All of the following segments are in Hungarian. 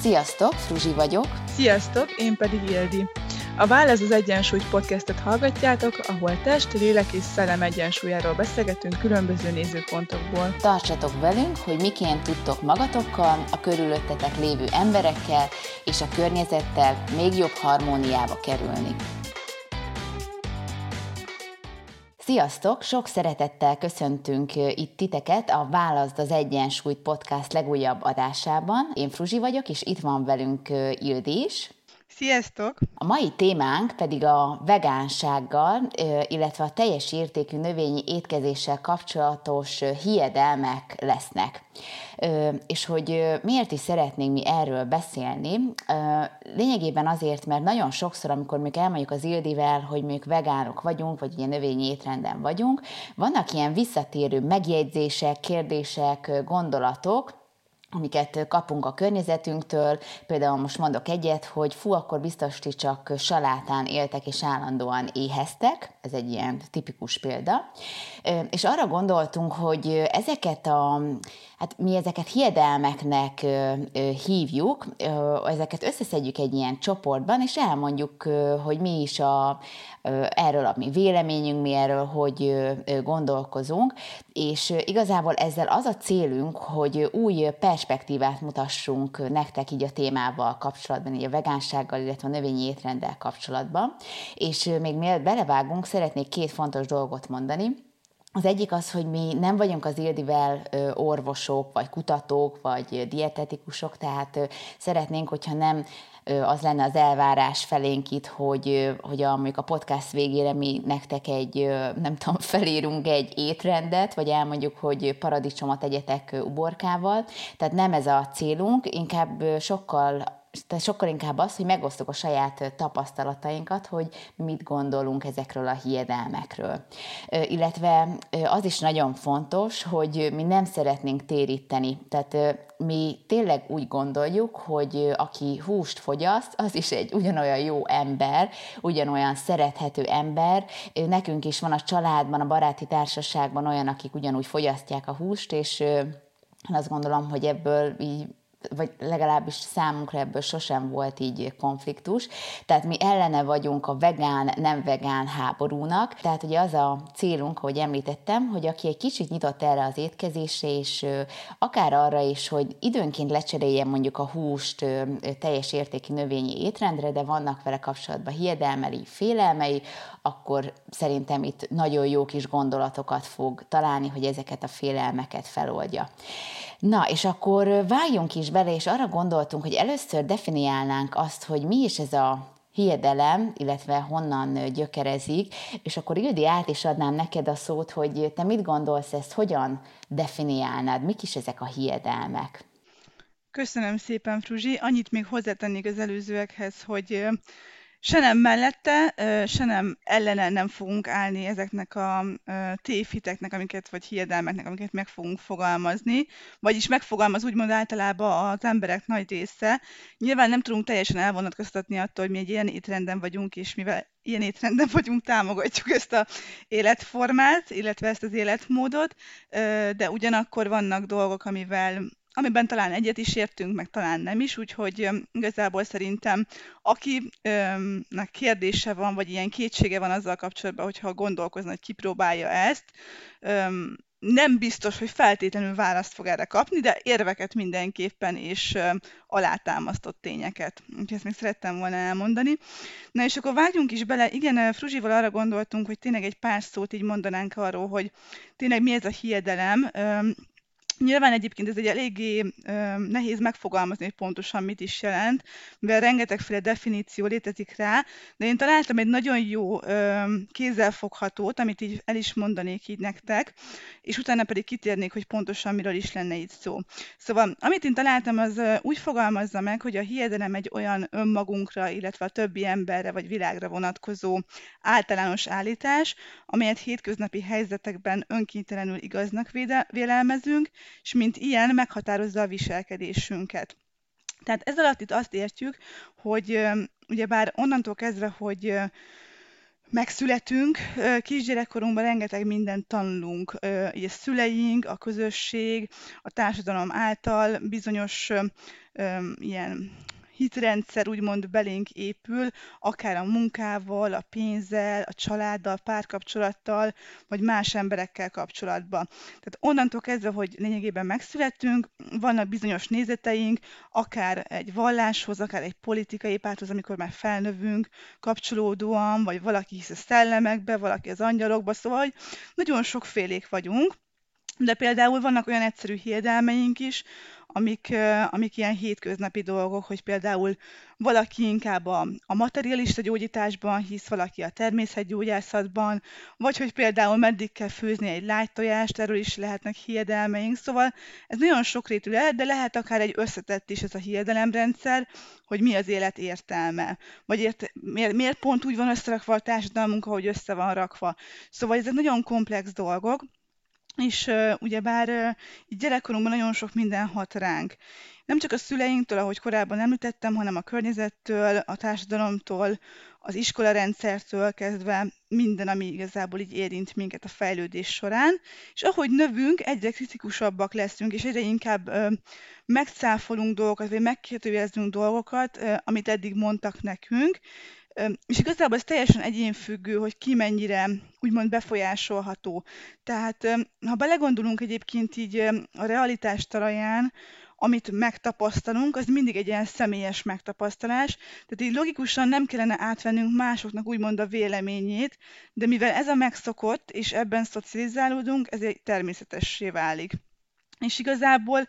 Sziasztok, Fruzsi vagyok. Sziasztok, én pedig Ildi. A Válasz az Egyensúly podcastet hallgatjátok, ahol test, lélek és szellem egyensúlyáról beszélgetünk különböző nézőpontokból. Tartsatok velünk, hogy miként tudtok magatokkal, a körülöttetek lévő emberekkel és a környezettel még jobb harmóniába kerülni. Sziasztok! Sok szeretettel köszöntünk itt titeket a Válaszd az Egyensúlyt podcast legújabb adásában. Én Fruzsi vagyok, és itt van velünk Ildi is. Sziasztok! A mai témánk pedig a vegánsággal, illetve a teljes értékű növényi étkezéssel kapcsolatos hiedelmek lesznek. És hogy miért is szeretnénk mi erről beszélni? Lényegében azért, mert nagyon sokszor, amikor még elmondjuk az Ildivel, hogy még vegánok vagyunk, vagy ilyen növényi étrenden vagyunk, vannak ilyen visszatérő megjegyzések, kérdések, gondolatok, amiket kapunk a környezetünktől, például most mondok egyet, hogy fú, akkor biztos ti csak salátán éltek és állandóan éheztek, ez egy ilyen tipikus példa, és arra gondoltunk, hogy ezeket a, hát mi ezeket hiedelmeknek hívjuk, ezeket összeszedjük egy ilyen csoportban, és elmondjuk, hogy mi is a, erről a mi véleményünk, mi erről, hogy gondolkozunk, és igazából ezzel az a célunk, hogy új perspektívát mutassunk nektek így a témával kapcsolatban, így a vegánsággal, illetve a növényi étrenddel kapcsolatban, és még mielőtt belevágunk, szeretnék két fontos dolgot mondani. Az egyik az, hogy mi nem vagyunk az Ildivel orvosok, vagy kutatók, vagy dietetikusok, tehát szeretnénk, hogyha nem az lenne az elvárás felénk itt, hogy, hogy a, a podcast végére mi nektek egy, nem tudom, felírunk egy étrendet, vagy elmondjuk, hogy paradicsomot egyetek uborkával. Tehát nem ez a célunk, inkább sokkal tehát sokkal inkább az, hogy megosztok a saját tapasztalatainkat, hogy mit gondolunk ezekről a hiedelmekről. Illetve az is nagyon fontos, hogy mi nem szeretnénk téríteni. Tehát mi tényleg úgy gondoljuk, hogy aki húst fogyaszt, az is egy ugyanolyan jó ember, ugyanolyan szerethető ember. Nekünk is van a családban, a baráti társaságban olyan, akik ugyanúgy fogyasztják a húst, és azt gondolom, hogy ebből így vagy legalábbis számunkra ebből sosem volt így konfliktus. Tehát mi ellene vagyunk a vegán, nem vegán háborúnak. Tehát ugye az a célunk, hogy említettem, hogy aki egy kicsit nyitott erre az étkezésre, és akár arra is, hogy időnként lecseréljen mondjuk a húst teljes értékű növényi étrendre, de vannak vele kapcsolatban hiedelmei, félelmei, akkor szerintem itt nagyon jó kis gondolatokat fog találni, hogy ezeket a félelmeket feloldja. Na, és akkor váljunk is bele, és arra gondoltunk, hogy először definiálnánk azt, hogy mi is ez a hiedelem, illetve honnan gyökerezik, és akkor Ildi át is adnám neked a szót, hogy te mit gondolsz ezt, hogyan definiálnád, mik is ezek a hiedelmek? Köszönöm szépen, Fruzsi. Annyit még hozzátennék az előzőekhez, hogy se nem mellette, se nem ellene nem fogunk állni ezeknek a tévhiteknek, amiket, vagy hiedelmeknek, amiket meg fogunk fogalmazni, vagyis megfogalmaz úgymond általában az emberek nagy része. Nyilván nem tudunk teljesen elvonatkoztatni attól, hogy mi egy ilyen étrenden vagyunk, és mivel ilyen étrenden vagyunk, támogatjuk ezt a életformát, illetve ezt az életmódot, de ugyanakkor vannak dolgok, amivel amiben talán egyet is értünk, meg talán nem is, úgyhogy igazából szerintem akinek kérdése van, vagy ilyen kétsége van azzal kapcsolatban, hogyha gondolkozna, hogy kipróbálja ezt, nem biztos, hogy feltétlenül választ fog erre kapni, de érveket mindenképpen és alátámasztott tényeket. Úgyhogy ezt még szerettem volna elmondani. Na és akkor vágjunk is bele. Igen, Fruzsival arra gondoltunk, hogy tényleg egy pár szót így mondanánk arról, hogy tényleg mi ez a hiedelem. Nyilván egyébként ez egy eléggé ö, nehéz megfogalmazni, hogy pontosan mit is jelent, mivel rengetegféle definíció létezik rá, de én találtam egy nagyon jó ö, kézzelfoghatót, amit így el is mondanék így nektek, és utána pedig kitérnék, hogy pontosan miről is lenne itt szó. Szóval, amit én találtam, az úgy fogalmazza meg, hogy a hiedelem egy olyan önmagunkra, illetve a többi emberre vagy világra vonatkozó általános állítás, amelyet hétköznapi helyzetekben önkénytelenül igaznak véde, vélelmezünk, és mint ilyen meghatározza a viselkedésünket. Tehát ez alatt itt azt értjük, hogy ugyebár onnantól kezdve, hogy megszületünk, kisgyerekkorunkban rengeteg mindent tanulunk, így a szüleink, a közösség, a társadalom által bizonyos ilyen hitrendszer úgymond belénk épül, akár a munkával, a pénzzel, a családdal, párkapcsolattal, vagy más emberekkel kapcsolatban. Tehát onnantól kezdve, hogy lényegében megszületünk, vannak bizonyos nézeteink, akár egy valláshoz, akár egy politikai párthoz, amikor már felnövünk, kapcsolódóan, vagy valaki hisz a szellemekbe, valaki az angyalokba, szóval nagyon sokfélék vagyunk, de például vannak olyan egyszerű hiedelmeink is, amik, amik ilyen hétköznapi dolgok, hogy például valaki inkább a, a materialista gyógyításban hisz, valaki a természetgyógyászatban, vagy hogy például meddig kell főzni egy lágytojást, erről is lehetnek hiedelmeink. Szóval ez nagyon sokrétű lehet, de lehet akár egy összetett is ez a hiedelemrendszer, hogy mi az élet értelme. Vagy ért, miért, miért pont úgy van összerakva a társadalmunk, ahogy össze van rakva. Szóval ezek nagyon komplex dolgok, és ugyebár uh, gyerekkorunkban nagyon sok minden hat ránk. Nem csak a szüleinktől, ahogy korábban említettem, hanem a környezettől, a társadalomtól, az iskolarendszertől kezdve minden, ami igazából így érint minket a fejlődés során. És ahogy növünk, egyre kritikusabbak leszünk, és egyre inkább uh, megcáfolunk dolgokat, vagy megkérdőjelezünk dolgokat, uh, amit eddig mondtak nekünk, és igazából ez teljesen egyénfüggő, hogy ki mennyire úgymond befolyásolható. Tehát ha belegondolunk egyébként így a realitás talaján, amit megtapasztalunk, az mindig egy ilyen személyes megtapasztalás. Tehát így logikusan nem kellene átvennünk másoknak úgymond a véleményét, de mivel ez a megszokott, és ebben szocializálódunk, ez egy természetessé válik. És igazából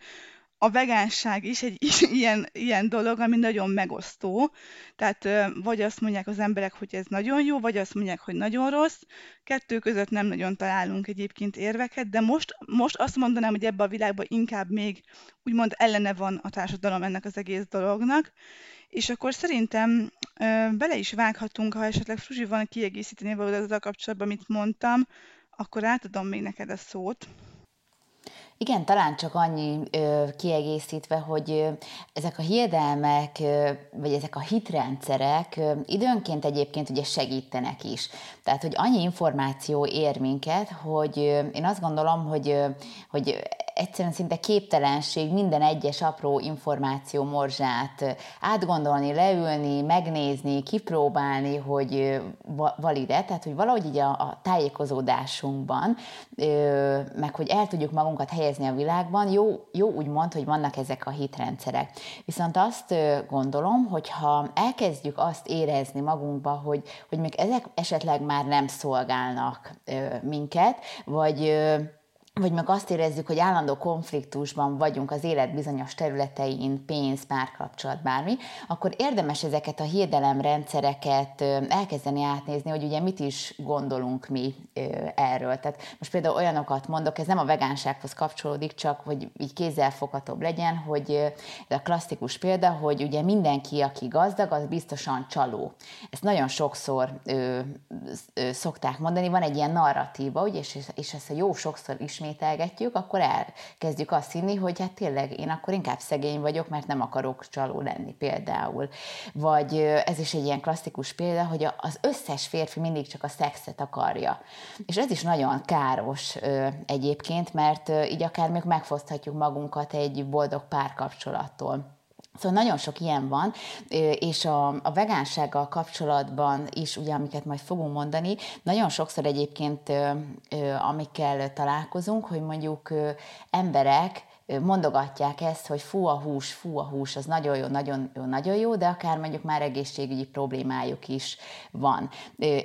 a vegánság is egy ilyen, ilyen dolog, ami nagyon megosztó. Tehát vagy azt mondják az emberek, hogy ez nagyon jó, vagy azt mondják, hogy nagyon rossz. Kettő között nem nagyon találunk egyébként érveket, de most, most azt mondanám, hogy ebben a világban inkább még úgymond ellene van a társadalom ennek az egész dolognak. És akkor szerintem bele is vághatunk, ha esetleg Fruzsi van kiegészíteni valód ezzel kapcsolatban, amit mondtam, akkor átadom még neked a szót. Igen, talán csak annyi ö, kiegészítve, hogy ö, ezek a hiedelmek, ö, vagy ezek a hitrendszerek ö, időnként egyébként ugye segítenek is. Tehát, hogy annyi információ ér minket, hogy ö, én azt gondolom, hogy, ö, hogy egyszerűen szinte képtelenség minden egyes apró információ morzsát átgondolni, leülni, megnézni, kipróbálni, hogy valide, tehát hogy valahogy így a, a tájékozódásunkban, meg hogy el tudjuk magunkat helyezni a világban, jó, jó úgy mond, hogy vannak ezek a hitrendszerek. Viszont azt gondolom, hogy ha elkezdjük azt érezni magunkba, hogy, hogy még ezek esetleg már nem szolgálnak minket, vagy vagy meg azt érezzük, hogy állandó konfliktusban vagyunk az élet bizonyos területein, pénz, párkapcsolat, bármi, akkor érdemes ezeket a hiedelemrendszereket elkezdeni átnézni, hogy ugye mit is gondolunk mi erről. Tehát most például olyanokat mondok, ez nem a vegánsághoz kapcsolódik, csak hogy így kézzelfoghatóbb legyen, hogy ez a klasszikus példa, hogy ugye mindenki, aki gazdag, az biztosan csaló. Ezt nagyon sokszor szokták mondani, van egy ilyen narratíva, ugye, és, és ezt a jó sokszor is ismételgetjük, akkor elkezdjük azt hinni, hogy hát tényleg én akkor inkább szegény vagyok, mert nem akarok csaló lenni például. Vagy ez is egy ilyen klasszikus példa, hogy az összes férfi mindig csak a szexet akarja. És ez is nagyon káros egyébként, mert így akár még megfoszthatjuk magunkat egy boldog párkapcsolattól. Szóval nagyon sok ilyen van, és a, a vegánsággal kapcsolatban is, ugye, amiket majd fogunk mondani, nagyon sokszor egyébként, amikkel találkozunk, hogy mondjuk emberek mondogatják ezt, hogy fú a hús, fú a hús, az nagyon jó, nagyon jó, nagyon jó, de akár mondjuk már egészségügyi problémájuk is van.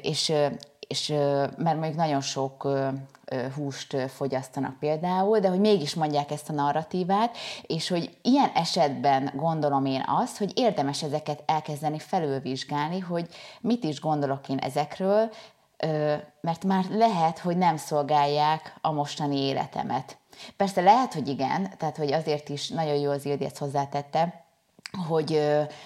És és mert mondjuk nagyon sok húst fogyasztanak például, de hogy mégis mondják ezt a narratívát, és hogy ilyen esetben gondolom én azt, hogy érdemes ezeket elkezdeni felülvizsgálni, hogy mit is gondolok én ezekről, mert már lehet, hogy nem szolgálják a mostani életemet. Persze lehet, hogy igen, tehát hogy azért is nagyon jó az Ildi ezt hozzátette, hogy,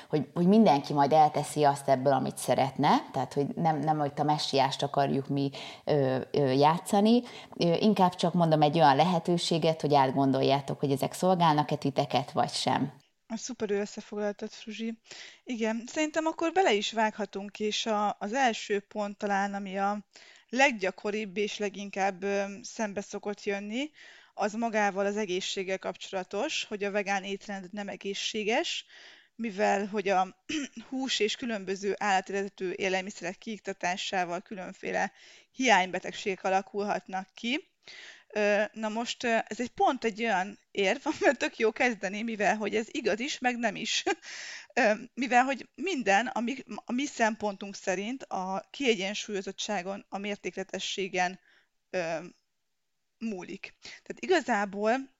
hogy, hogy mindenki majd elteszi azt ebből, amit szeretne, tehát hogy nem, nem hogy a messiást akarjuk mi ö, ö, játszani, ö, inkább csak mondom egy olyan lehetőséget, hogy átgondoljátok, hogy ezek szolgálnak-e titeket, vagy sem. A szuper összefoglaltad, Fruzsi. Igen, szerintem akkor bele is vághatunk, és a, az első pont talán, ami a leggyakoribb és leginkább ö, szembe szokott jönni, az magával az egészséggel kapcsolatos, hogy a vegán étrend nem egészséges, mivel hogy a hús és különböző állateredetű élelmiszerek kiiktatásával különféle hiánybetegségek alakulhatnak ki. Na most ez egy pont egy olyan érv, amivel tök jó kezdeni, mivel hogy ez igaz is, meg nem is. Mivel hogy minden, ami, a mi szempontunk szerint a kiegyensúlyozottságon, a mértékletességen múlik. Tehát igazából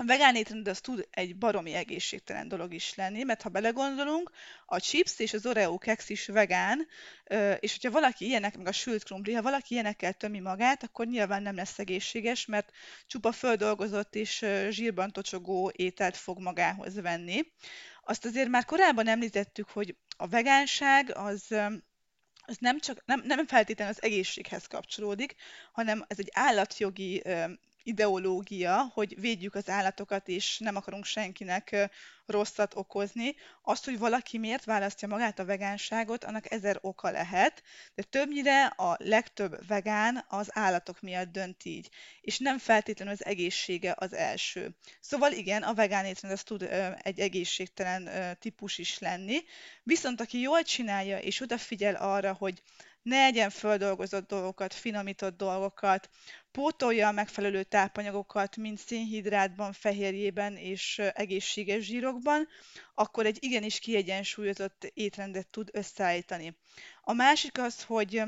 a vegán étrend az tud egy baromi egészségtelen dolog is lenni, mert ha belegondolunk, a chips és az Oreo keks is vegán, és hogyha valaki ilyenek, meg a sült krumpli, ha valaki ilyenekkel tömi magát, akkor nyilván nem lesz egészséges, mert csupa földolgozott és zsírban tocsogó ételt fog magához venni. Azt azért már korábban említettük, hogy a vegánság az az nem csak nem, nem feltétlenül az egészséghez kapcsolódik, hanem ez egy állatjogi ideológia, hogy védjük az állatokat, és nem akarunk senkinek rosszat okozni. Azt, hogy valaki miért választja magát a vegánságot, annak ezer oka lehet, de többnyire a legtöbb vegán az állatok miatt dönt így, és nem feltétlenül az egészsége az első. Szóval igen, a vegán étrend az tud egy egészségtelen típus is lenni, viszont aki jól csinálja, és odafigyel arra, hogy ne egyen földolgozott dolgokat, finomított dolgokat, pótolja a megfelelő tápanyagokat, mint szénhidrátban, fehérjében és egészséges zsírokban, akkor egy igenis kiegyensúlyozott étrendet tud összeállítani. A másik az, hogy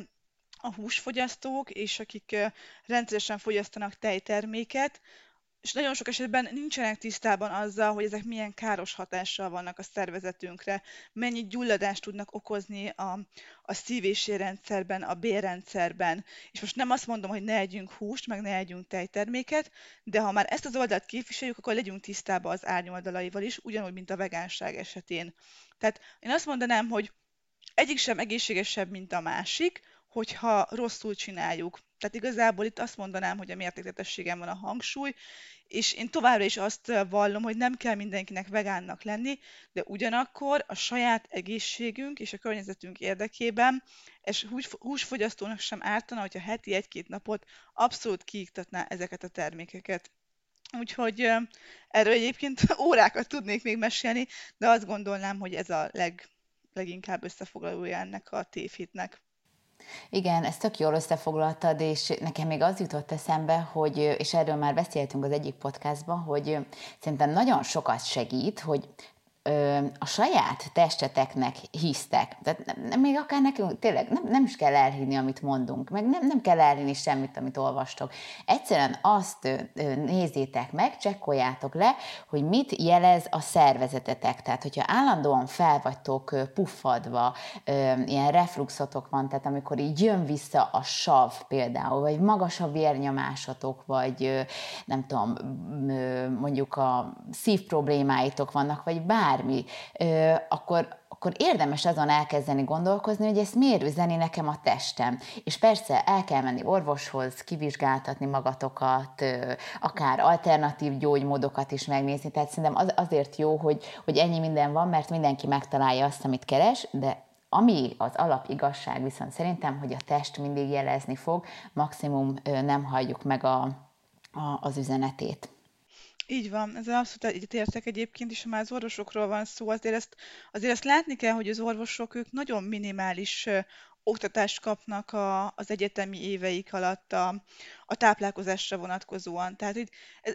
a húsfogyasztók, és akik rendszeresen fogyasztanak tejterméket, és nagyon sok esetben nincsenek tisztában azzal, hogy ezek milyen káros hatással vannak a szervezetünkre, mennyi gyulladást tudnak okozni a, a szív- és a bérrendszerben. És most nem azt mondom, hogy ne együnk húst, meg ne együnk tejterméket, de ha már ezt az oldalt képviseljük, akkor legyünk tisztában az árnyoldalaival is, ugyanúgy, mint a vegánság esetén. Tehát én azt mondanám, hogy egyik sem egészségesebb, mint a másik, hogyha rosszul csináljuk. Tehát igazából itt azt mondanám, hogy a mértékletességen van a hangsúly, és én továbbra is azt vallom, hogy nem kell mindenkinek vegánnak lenni, de ugyanakkor a saját egészségünk és a környezetünk érdekében, és húsfogyasztónak sem ártana, hogyha heti egy-két napot abszolút kiiktatná ezeket a termékeket. Úgyhogy erről egyébként órákat tudnék még mesélni, de azt gondolnám, hogy ez a leg, leginkább összefoglalója ennek a tévhitnek. Igen, ezt tök jól összefoglaltad, és nekem még az jutott eszembe, hogy, és erről már beszéltünk az egyik podcastban, hogy szerintem nagyon sokat segít, hogy ö, a saját testeteknek hisztek. Tehát nem, még akár nekünk tényleg nem, nem is kell elhinni, amit mondunk, meg nem, nem kell elhinni semmit, amit olvastok. Egyszerűen azt ö, nézzétek meg, csekkoljátok le, hogy mit jelez a szervezetetek. Tehát, hogyha állandóan fel vagytok puffadva, ö, ilyen refluxotok van, tehát amikor így jön vissza a sav például, vagy magas a vérnyomásatok, vagy ö, nem tudom, ö, mondjuk a szív problémáitok vannak, vagy bár bármi, akkor, akkor érdemes azon elkezdeni gondolkozni, hogy ezt miért üzeni nekem a testem. És persze el kell menni orvoshoz, kivizsgáltatni magatokat, akár alternatív gyógymódokat is megnézni. Tehát szerintem az, azért jó, hogy, hogy ennyi minden van, mert mindenki megtalálja azt, amit keres, de ami az alapigazság viszont szerintem, hogy a test mindig jelezni fog, maximum nem halljuk meg a, a, az üzenetét. Így van, ezzel abszolút egyetértek egyébként, és ha már az orvosokról van szó, azért ezt, azért ezt látni kell, hogy az orvosok ők nagyon minimális oktatást kapnak a, az egyetemi éveik alatt a, a táplálkozásra vonatkozóan. Tehát itt,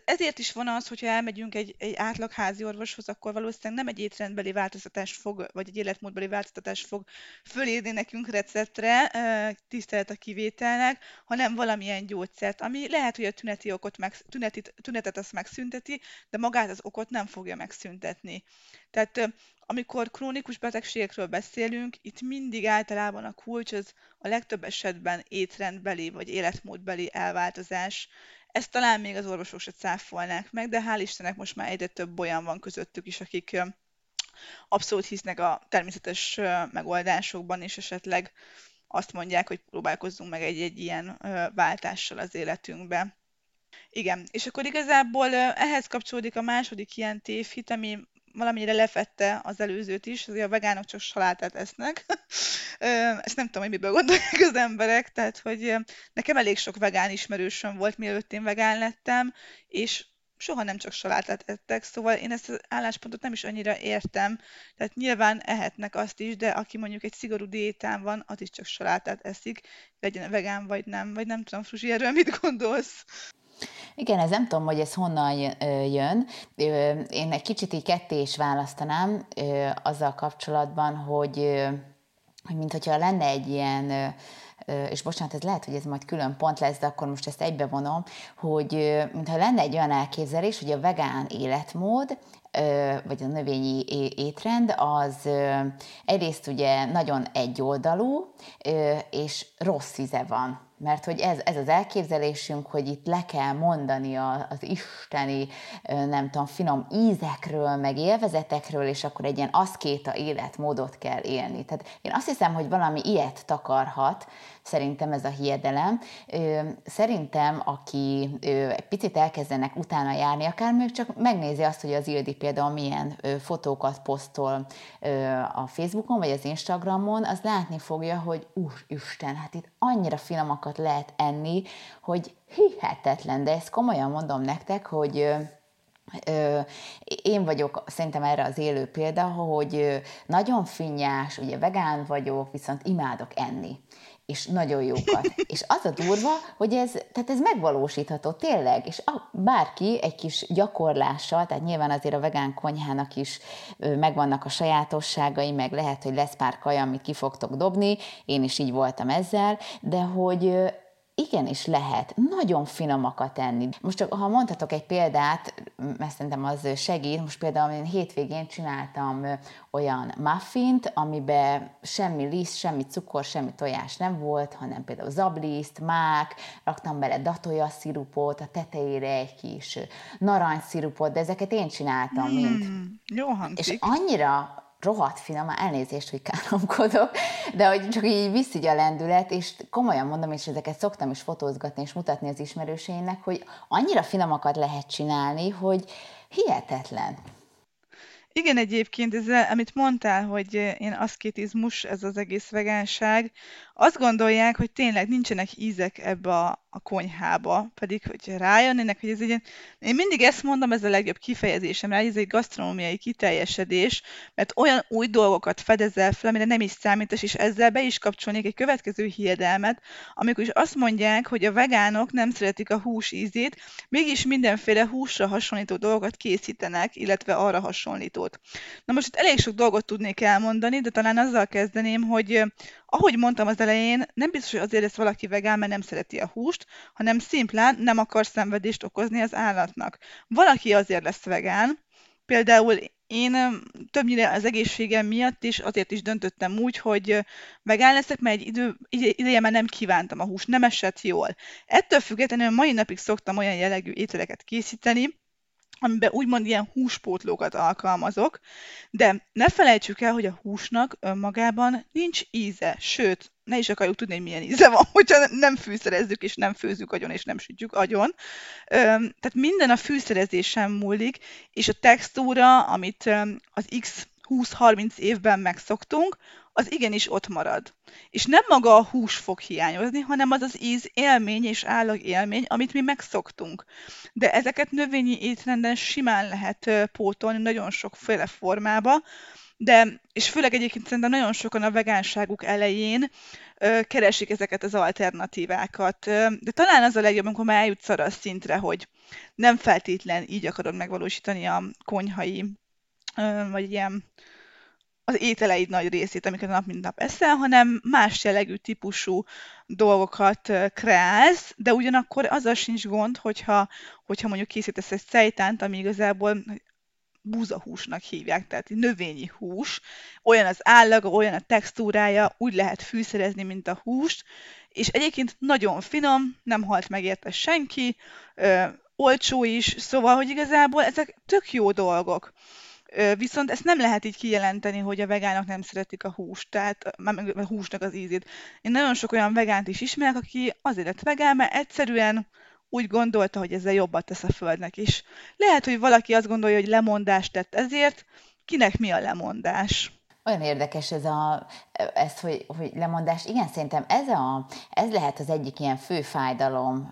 ezért is van az, hogyha elmegyünk egy, egy átlag házi orvoshoz, akkor valószínűleg nem egy étrendbeli változtatást fog, vagy egy életmódbeli változtatást fog fölírni nekünk receptre, tisztelet a kivételnek, hanem valamilyen gyógyszert, ami lehet, hogy a tüneti okot meg, tüneti, tünetet azt megszünteti, de magát az okot nem fogja megszüntetni. Tehát amikor krónikus betegségekről beszélünk, itt mindig általában a kulcs az a legtöbb esetben étrendbeli vagy életmódbeli elváltozás. Ezt talán még az orvosok se cáfolnák meg, de hál' Istennek most már egyre több olyan van közöttük is, akik abszolút hisznek a természetes megoldásokban, és esetleg azt mondják, hogy próbálkozzunk meg egy-egy ilyen váltással az életünkbe. Igen, és akkor igazából ehhez kapcsolódik a második ilyen tévhit, ami valamennyire lefette az előzőt is, azért a vegánok csak salátát esznek. Ezt nem tudom, hogy miből gondolják az emberek, tehát hogy nekem elég sok vegán ismerősöm volt, mielőtt én vegán lettem, és soha nem csak salátát ettek, szóval én ezt az álláspontot nem is annyira értem. Tehát nyilván ehetnek azt is, de aki mondjuk egy szigorú diétán van, az is csak salátát eszik, legyen vegán vagy nem, vagy nem tudom, Fruzsi, erről mit gondolsz? Igen, ez nem tudom, hogy ez honnan jön. Én egy kicsit így ketté is választanám azzal kapcsolatban, hogy, hogy mint hogyha lenne egy ilyen és bocsánat, ez lehet, hogy ez majd külön pont lesz, de akkor most ezt egybevonom, hogy mintha lenne egy olyan elképzelés, hogy a vegán életmód, vagy a növényi étrend, az egyrészt ugye nagyon egyoldalú, és rossz íze van mert hogy ez, ez az elképzelésünk, hogy itt le kell mondani a, az isteni, nem tudom, finom ízekről, meg élvezetekről, és akkor egy ilyen aszkéta életmódot kell élni. Tehát én azt hiszem, hogy valami ilyet takarhat, szerintem ez a hiedelem. Szerintem, aki egy picit elkezdenek utána járni, akár még csak megnézi azt, hogy az Ildi például milyen fotókat posztol a Facebookon, vagy az Instagramon, az látni fogja, hogy Isten, hát itt annyira finomakat lehet enni, hogy hihetetlen, de ezt komolyan mondom nektek, hogy én vagyok szerintem erre az élő példa, hogy nagyon finnyás, ugye vegán vagyok, viszont imádok enni és nagyon jókat. És az a durva, hogy ez, tehát ez megvalósítható tényleg, és a, bárki egy kis gyakorlással, tehát nyilván azért a vegán konyhának is megvannak a sajátosságai, meg lehet, hogy lesz pár kaja, amit ki fogtok dobni, én is így voltam ezzel, de hogy igenis lehet nagyon finomakat enni. Most csak, ha mondhatok egy példát, mert szerintem az segít, most például én hétvégén csináltam olyan muffint, amiben semmi liszt, semmi cukor, semmi tojás nem volt, hanem például zabliszt, mák, raktam bele datolja szirupot, a tetejére egy kis narancsszirupot, de ezeket én csináltam, mm, mint. Jó hangzik. És annyira rohadt finom, elnézést, hogy káromkodok, de hogy csak így viszi a lendület, és komolyan mondom, és ezeket szoktam is fotózgatni és mutatni az ismerőseinek, hogy annyira finomakat lehet csinálni, hogy hihetetlen. Igen, egyébként, ez, amit mondtál, hogy én aszkétizmus, ez az egész vegánság, azt gondolják, hogy tényleg nincsenek ízek ebbe a, a konyhába, pedig hogy rájönnének, hogy ez egy én mindig ezt mondom, ez a legjobb kifejezésem rá, ez egy gasztronómiai kiteljesedés, mert olyan új dolgokat fedezel fel, amire nem is számítasz, és ezzel be is kapcsolnék egy következő hiedelmet, amikor is azt mondják, hogy a vegánok nem szeretik a hús ízét, mégis mindenféle húsra hasonlító dolgokat készítenek, illetve arra hasonlítót. Na most itt elég sok dolgot tudnék elmondani, de talán azzal kezdeném, hogy ahogy mondtam az elején, nem biztos, hogy azért lesz valaki vegán, mert nem szereti a húst, hanem szimplán nem akar szenvedést okozni az állatnak. Valaki azért lesz vegán, például én többnyire az egészségem miatt is azért is döntöttem úgy, hogy vegán leszek, mert egy idő, ideje már nem kívántam a húst, nem esett jól. Ettől függetlenül mai napig szoktam olyan jellegű ételeket készíteni, amiben úgymond ilyen húspótlókat alkalmazok, de ne felejtsük el, hogy a húsnak önmagában nincs íze, sőt, ne is akarjuk tudni, hogy milyen íze van, hogyha nem fűszerezzük, és nem főzzük agyon, és nem sütjük agyon. Tehát minden a fűszerezésen múlik, és a textúra, amit az X 20-30 évben megszoktunk, az igenis ott marad. És nem maga a hús fog hiányozni, hanem az az íz élmény és állag élmény, amit mi megszoktunk. De ezeket növényi étrenden simán lehet pótolni nagyon sokféle formába, de, és főleg egyébként szerintem nagyon sokan a vegánságuk elején ö, keresik ezeket az alternatívákat. De talán az a legjobb, amikor már eljutsz arra a szintre, hogy nem feltétlen így akarod megvalósítani a konyhai, ö, vagy ilyen az ételeid nagy részét, amiket nap mint nap eszel, hanem más jellegű típusú dolgokat kreálsz, de ugyanakkor azzal sincs gond, hogyha, hogyha mondjuk készítesz egy szejtánt, ami igazából búzahúsnak hívják, tehát növényi hús, olyan az állaga, olyan a textúrája, úgy lehet fűszerezni, mint a húst, és egyébként nagyon finom, nem halt meg érte senki, ö, olcsó is, szóval, hogy igazából ezek tök jó dolgok. Viszont ezt nem lehet így kijelenteni, hogy a vegánok nem szeretik a húst, tehát a húsnak az ízét. Én nagyon sok olyan vegánt is ismerek, aki azért lett vegán, mert egyszerűen úgy gondolta, hogy ezzel jobbat tesz a Földnek is. Lehet, hogy valaki azt gondolja, hogy lemondást tett ezért, kinek mi a lemondás? Olyan érdekes ez, a, ez hogy, hogy lemondás. Igen, szerintem ez, a, ez lehet az egyik ilyen fő fájdalom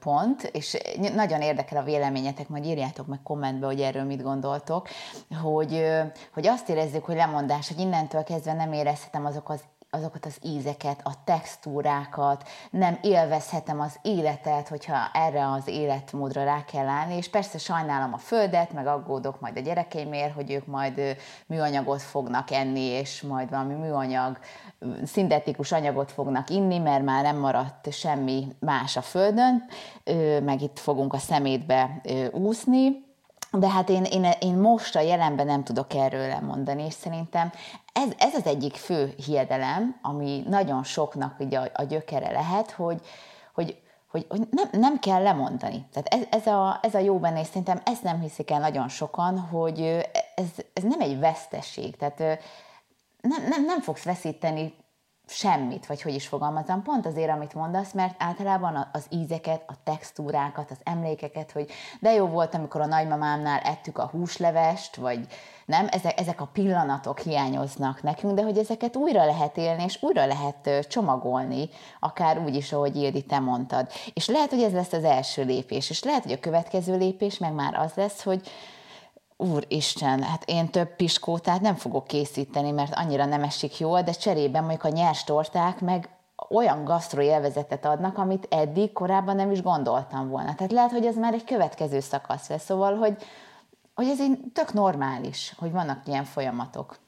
pont, és nagyon érdekel a véleményetek, majd írjátok meg kommentbe, hogy erről mit gondoltok, hogy, hogy azt érezzük, hogy lemondás, hogy innentől kezdve nem érezhetem azok az azokat az ízeket, a textúrákat, nem élvezhetem az életet, hogyha erre az életmódra rá kell állni, és persze sajnálom a földet, meg aggódok majd a gyerekeimért, hogy ők majd műanyagot fognak enni, és majd valami műanyag, szintetikus anyagot fognak inni, mert már nem maradt semmi más a földön, meg itt fogunk a szemétbe úszni, de hát én, én, én most a jelenben nem tudok erről lemondani, és szerintem ez, ez az egyik fő hiedelem, ami nagyon soknak ugye a, a gyökere lehet, hogy, hogy, hogy, hogy nem, nem kell lemondani. Tehát ez, ez, a, ez a jó benne, és szerintem ezt nem hiszik el nagyon sokan, hogy ez, ez nem egy veszteség. Tehát nem, nem, nem fogsz veszíteni semmit, vagy hogy is fogalmazom, pont azért, amit mondasz, mert általában az ízeket, a textúrákat, az emlékeket, hogy de jó volt, amikor a nagymamámnál ettük a húslevest, vagy nem, ezek, ezek a pillanatok hiányoznak nekünk, de hogy ezeket újra lehet élni, és újra lehet csomagolni, akár úgy is, ahogy Ildi, te mondtad. És lehet, hogy ez lesz az első lépés, és lehet, hogy a következő lépés meg már az lesz, hogy Úristen, hát én több piskótát nem fogok készíteni, mert annyira nem esik jól, de cserében mondjuk a nyers torták meg olyan gasztroélvezetet adnak, amit eddig korábban nem is gondoltam volna. Tehát lehet, hogy ez már egy következő szakasz lesz. Szóval, hogy, hogy ez így tök normális, hogy vannak ilyen folyamatok.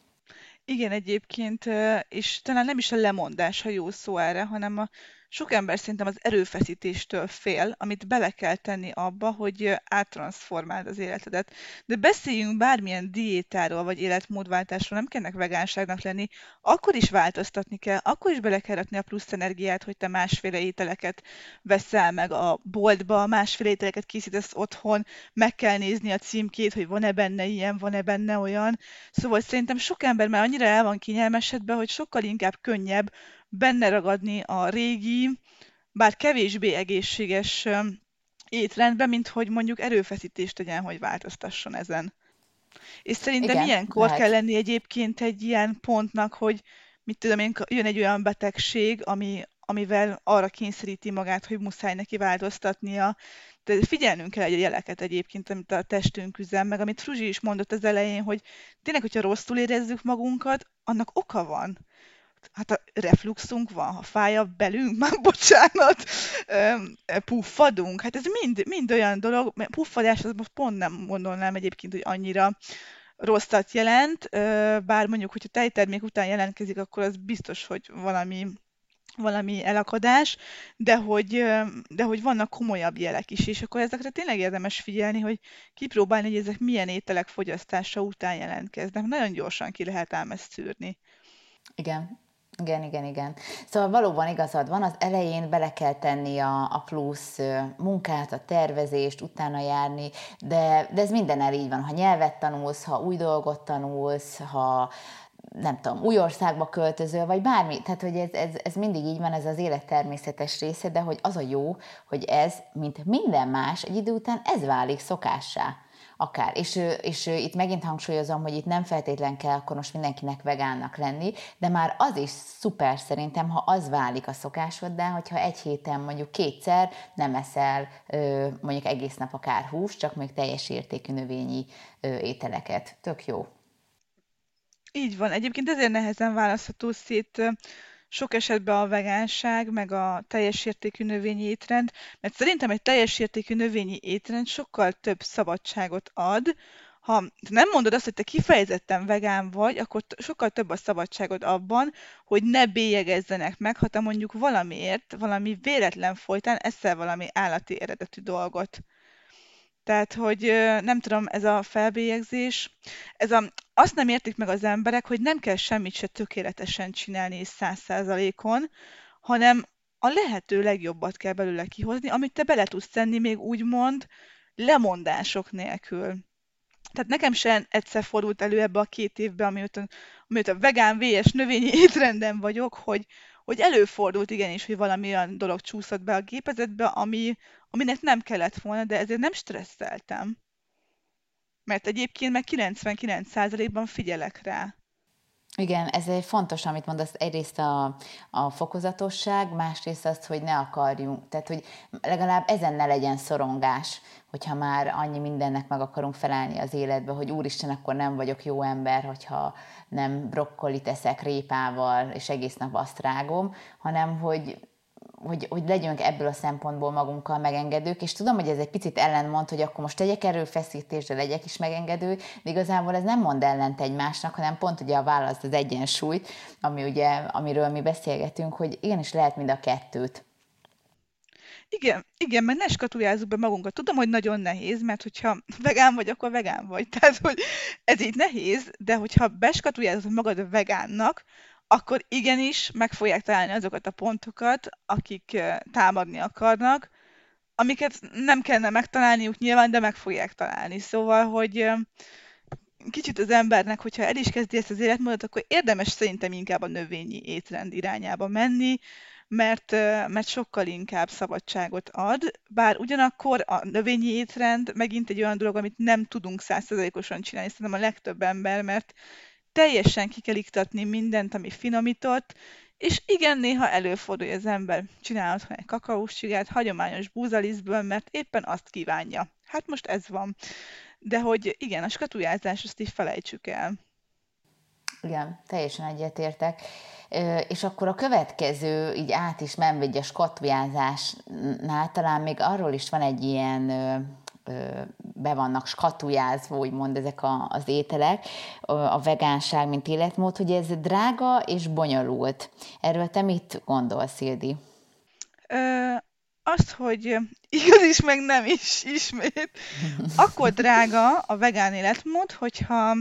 Igen, egyébként, és talán nem is a lemondás, ha jó szó erre, hanem a sok ember szerintem az erőfeszítéstől fél, amit bele kell tenni abba, hogy áttranszformáld az életedet. De beszéljünk bármilyen diétáról vagy életmódváltásról, nem kellnek vegánságnak lenni, akkor is változtatni kell, akkor is bele kell rakni a plusz energiát, hogy te másféle ételeket veszel meg a boltba, másféle ételeket készítesz otthon, meg kell nézni a címkét, hogy van-e benne ilyen, van-e benne olyan. Szóval szerintem sok ember már annyira el van kényelmesedve, hogy sokkal inkább könnyebb benne ragadni a régi, bár kevésbé egészséges étrendbe, mint hogy mondjuk erőfeszítést tegyen, hogy változtasson ezen. És szerintem Igen, ilyenkor lehet. kell lenni egyébként egy ilyen pontnak, hogy mit tudom én, jön egy olyan betegség, ami, amivel arra kényszeríti magát, hogy muszáj neki változtatnia. De figyelnünk kell egy jeleket egyébként, amit a testünk üzem, meg amit Fruzsi is mondott az elején, hogy tényleg, hogyha rosszul érezzük magunkat, annak oka van hát a refluxunk van, ha fáj a belünk, már bocsánat, puffadunk, hát ez mind, mind olyan dolog, mert puffadás, az most pont nem gondolnám egyébként, hogy annyira rosszat jelent, bár mondjuk, hogyha tejtermék után jelentkezik, akkor az biztos, hogy valami valami elakadás, de hogy, de hogy vannak komolyabb jelek is, és akkor ezekre tényleg érdemes figyelni, hogy kipróbálni, hogy ezek milyen ételek fogyasztása után jelentkeznek. Nagyon gyorsan ki lehet ám ezt szűrni. Igen, igen, igen, igen. Szóval valóban igazad van, az elején bele kell tenni a, a plusz munkát, a tervezést, utána járni, de, de ez el így van. Ha nyelvet tanulsz, ha új dolgot tanulsz, ha nem tudom, új országba költözöl, vagy bármi. Tehát, hogy ez, ez, ez mindig így van, ez az élet természetes része, de hogy az a jó, hogy ez, mint minden más, egy idő után ez válik szokássá akár. És, és itt megint hangsúlyozom, hogy itt nem feltétlen kell akkor most mindenkinek vegánnak lenni, de már az is szuper szerintem, ha az válik a szokásoddá, hogyha egy héten mondjuk kétszer nem eszel mondjuk egész nap akár hús, csak még teljes értékű növényi ételeket. Tök jó. Így van. Egyébként ezért nehezen választható szét sok esetben a vegánság, meg a teljes értékű növényi étrend, mert szerintem egy teljes értékű növényi étrend sokkal több szabadságot ad, ha nem mondod azt, hogy te kifejezetten vegán vagy, akkor sokkal több a szabadságod abban, hogy ne bélyegezzenek meg, ha te mondjuk valamiért, valami véletlen folytán eszel valami állati eredetű dolgot. Tehát, hogy nem tudom, ez a felbélyegzés, ez a, azt nem értik meg az emberek, hogy nem kell semmit se tökéletesen csinálni és száz százalékon, hanem a lehető legjobbat kell belőle kihozni, amit te bele tudsz tenni még úgymond lemondások nélkül. Tehát nekem sem egyszer fordult elő ebbe a két évbe, amióta, amióta vegán, vélyes, növényi étrenden vagyok, hogy, hogy előfordult igenis, hogy valami olyan dolog csúszott be a gépezetbe, ami, aminek nem kellett volna, de ezért nem stresszeltem. Mert egyébként meg 99%-ban figyelek rá. Igen, ez egy fontos, amit mondasz, egyrészt a, a fokozatosság, másrészt az, hogy ne akarjunk, tehát hogy legalább ezen ne legyen szorongás, hogyha már annyi mindennek meg akarunk felelni az életbe, hogy úristen, akkor nem vagyok jó ember, hogyha nem brokkolit eszek répával, és egész nap azt rágom, hanem hogy hogy, hogy legyünk ebből a szempontból magunkkal megengedők, és tudom, hogy ez egy picit ellentmond, hogy akkor most tegyek erőfeszítést, de legyek is megengedő, de igazából ez nem mond ellent egymásnak, hanem pont ugye a válasz az egyensúlyt, ami ugye, amiről mi beszélgetünk, hogy igenis lehet mind a kettőt. Igen, igen, mert ne skatujázzuk be magunkat. Tudom, hogy nagyon nehéz, mert hogyha vegán vagy, akkor vegán vagy. Tehát, hogy ez így nehéz, de hogyha beskatujázod magad vegánnak, akkor igenis meg fogják találni azokat a pontokat, akik támadni akarnak, amiket nem kellene megtalálniuk nyilván, de meg fogják találni. Szóval, hogy kicsit az embernek, hogyha el is kezdi ezt az életmódot, akkor érdemes szerintem inkább a növényi étrend irányába menni, mert, mert sokkal inkább szabadságot ad, bár ugyanakkor a növényi étrend megint egy olyan dolog, amit nem tudunk százszerzalékosan csinálni, szerintem a legtöbb ember, mert teljesen ki kell iktatni mindent, ami finomított, és igen, néha előfordul, hogy az ember csinál otthon egy kakaós csigát, hagyományos búzalisztből, mert éppen azt kívánja. Hát most ez van. De hogy igen, a skatujázás, azt így felejtsük el. Igen, teljesen egyetértek. És akkor a következő, így át is menve a skatujázásnál, talán még arról is van egy ilyen be vannak skatujázva, úgymond ezek a, az ételek, a vegánság, mint életmód, hogy ez drága és bonyolult. Erről te mit gondolsz, Ildi? Ö, azt, hogy igaz is, meg nem is ismét. Akkor drága a vegán életmód, hogyha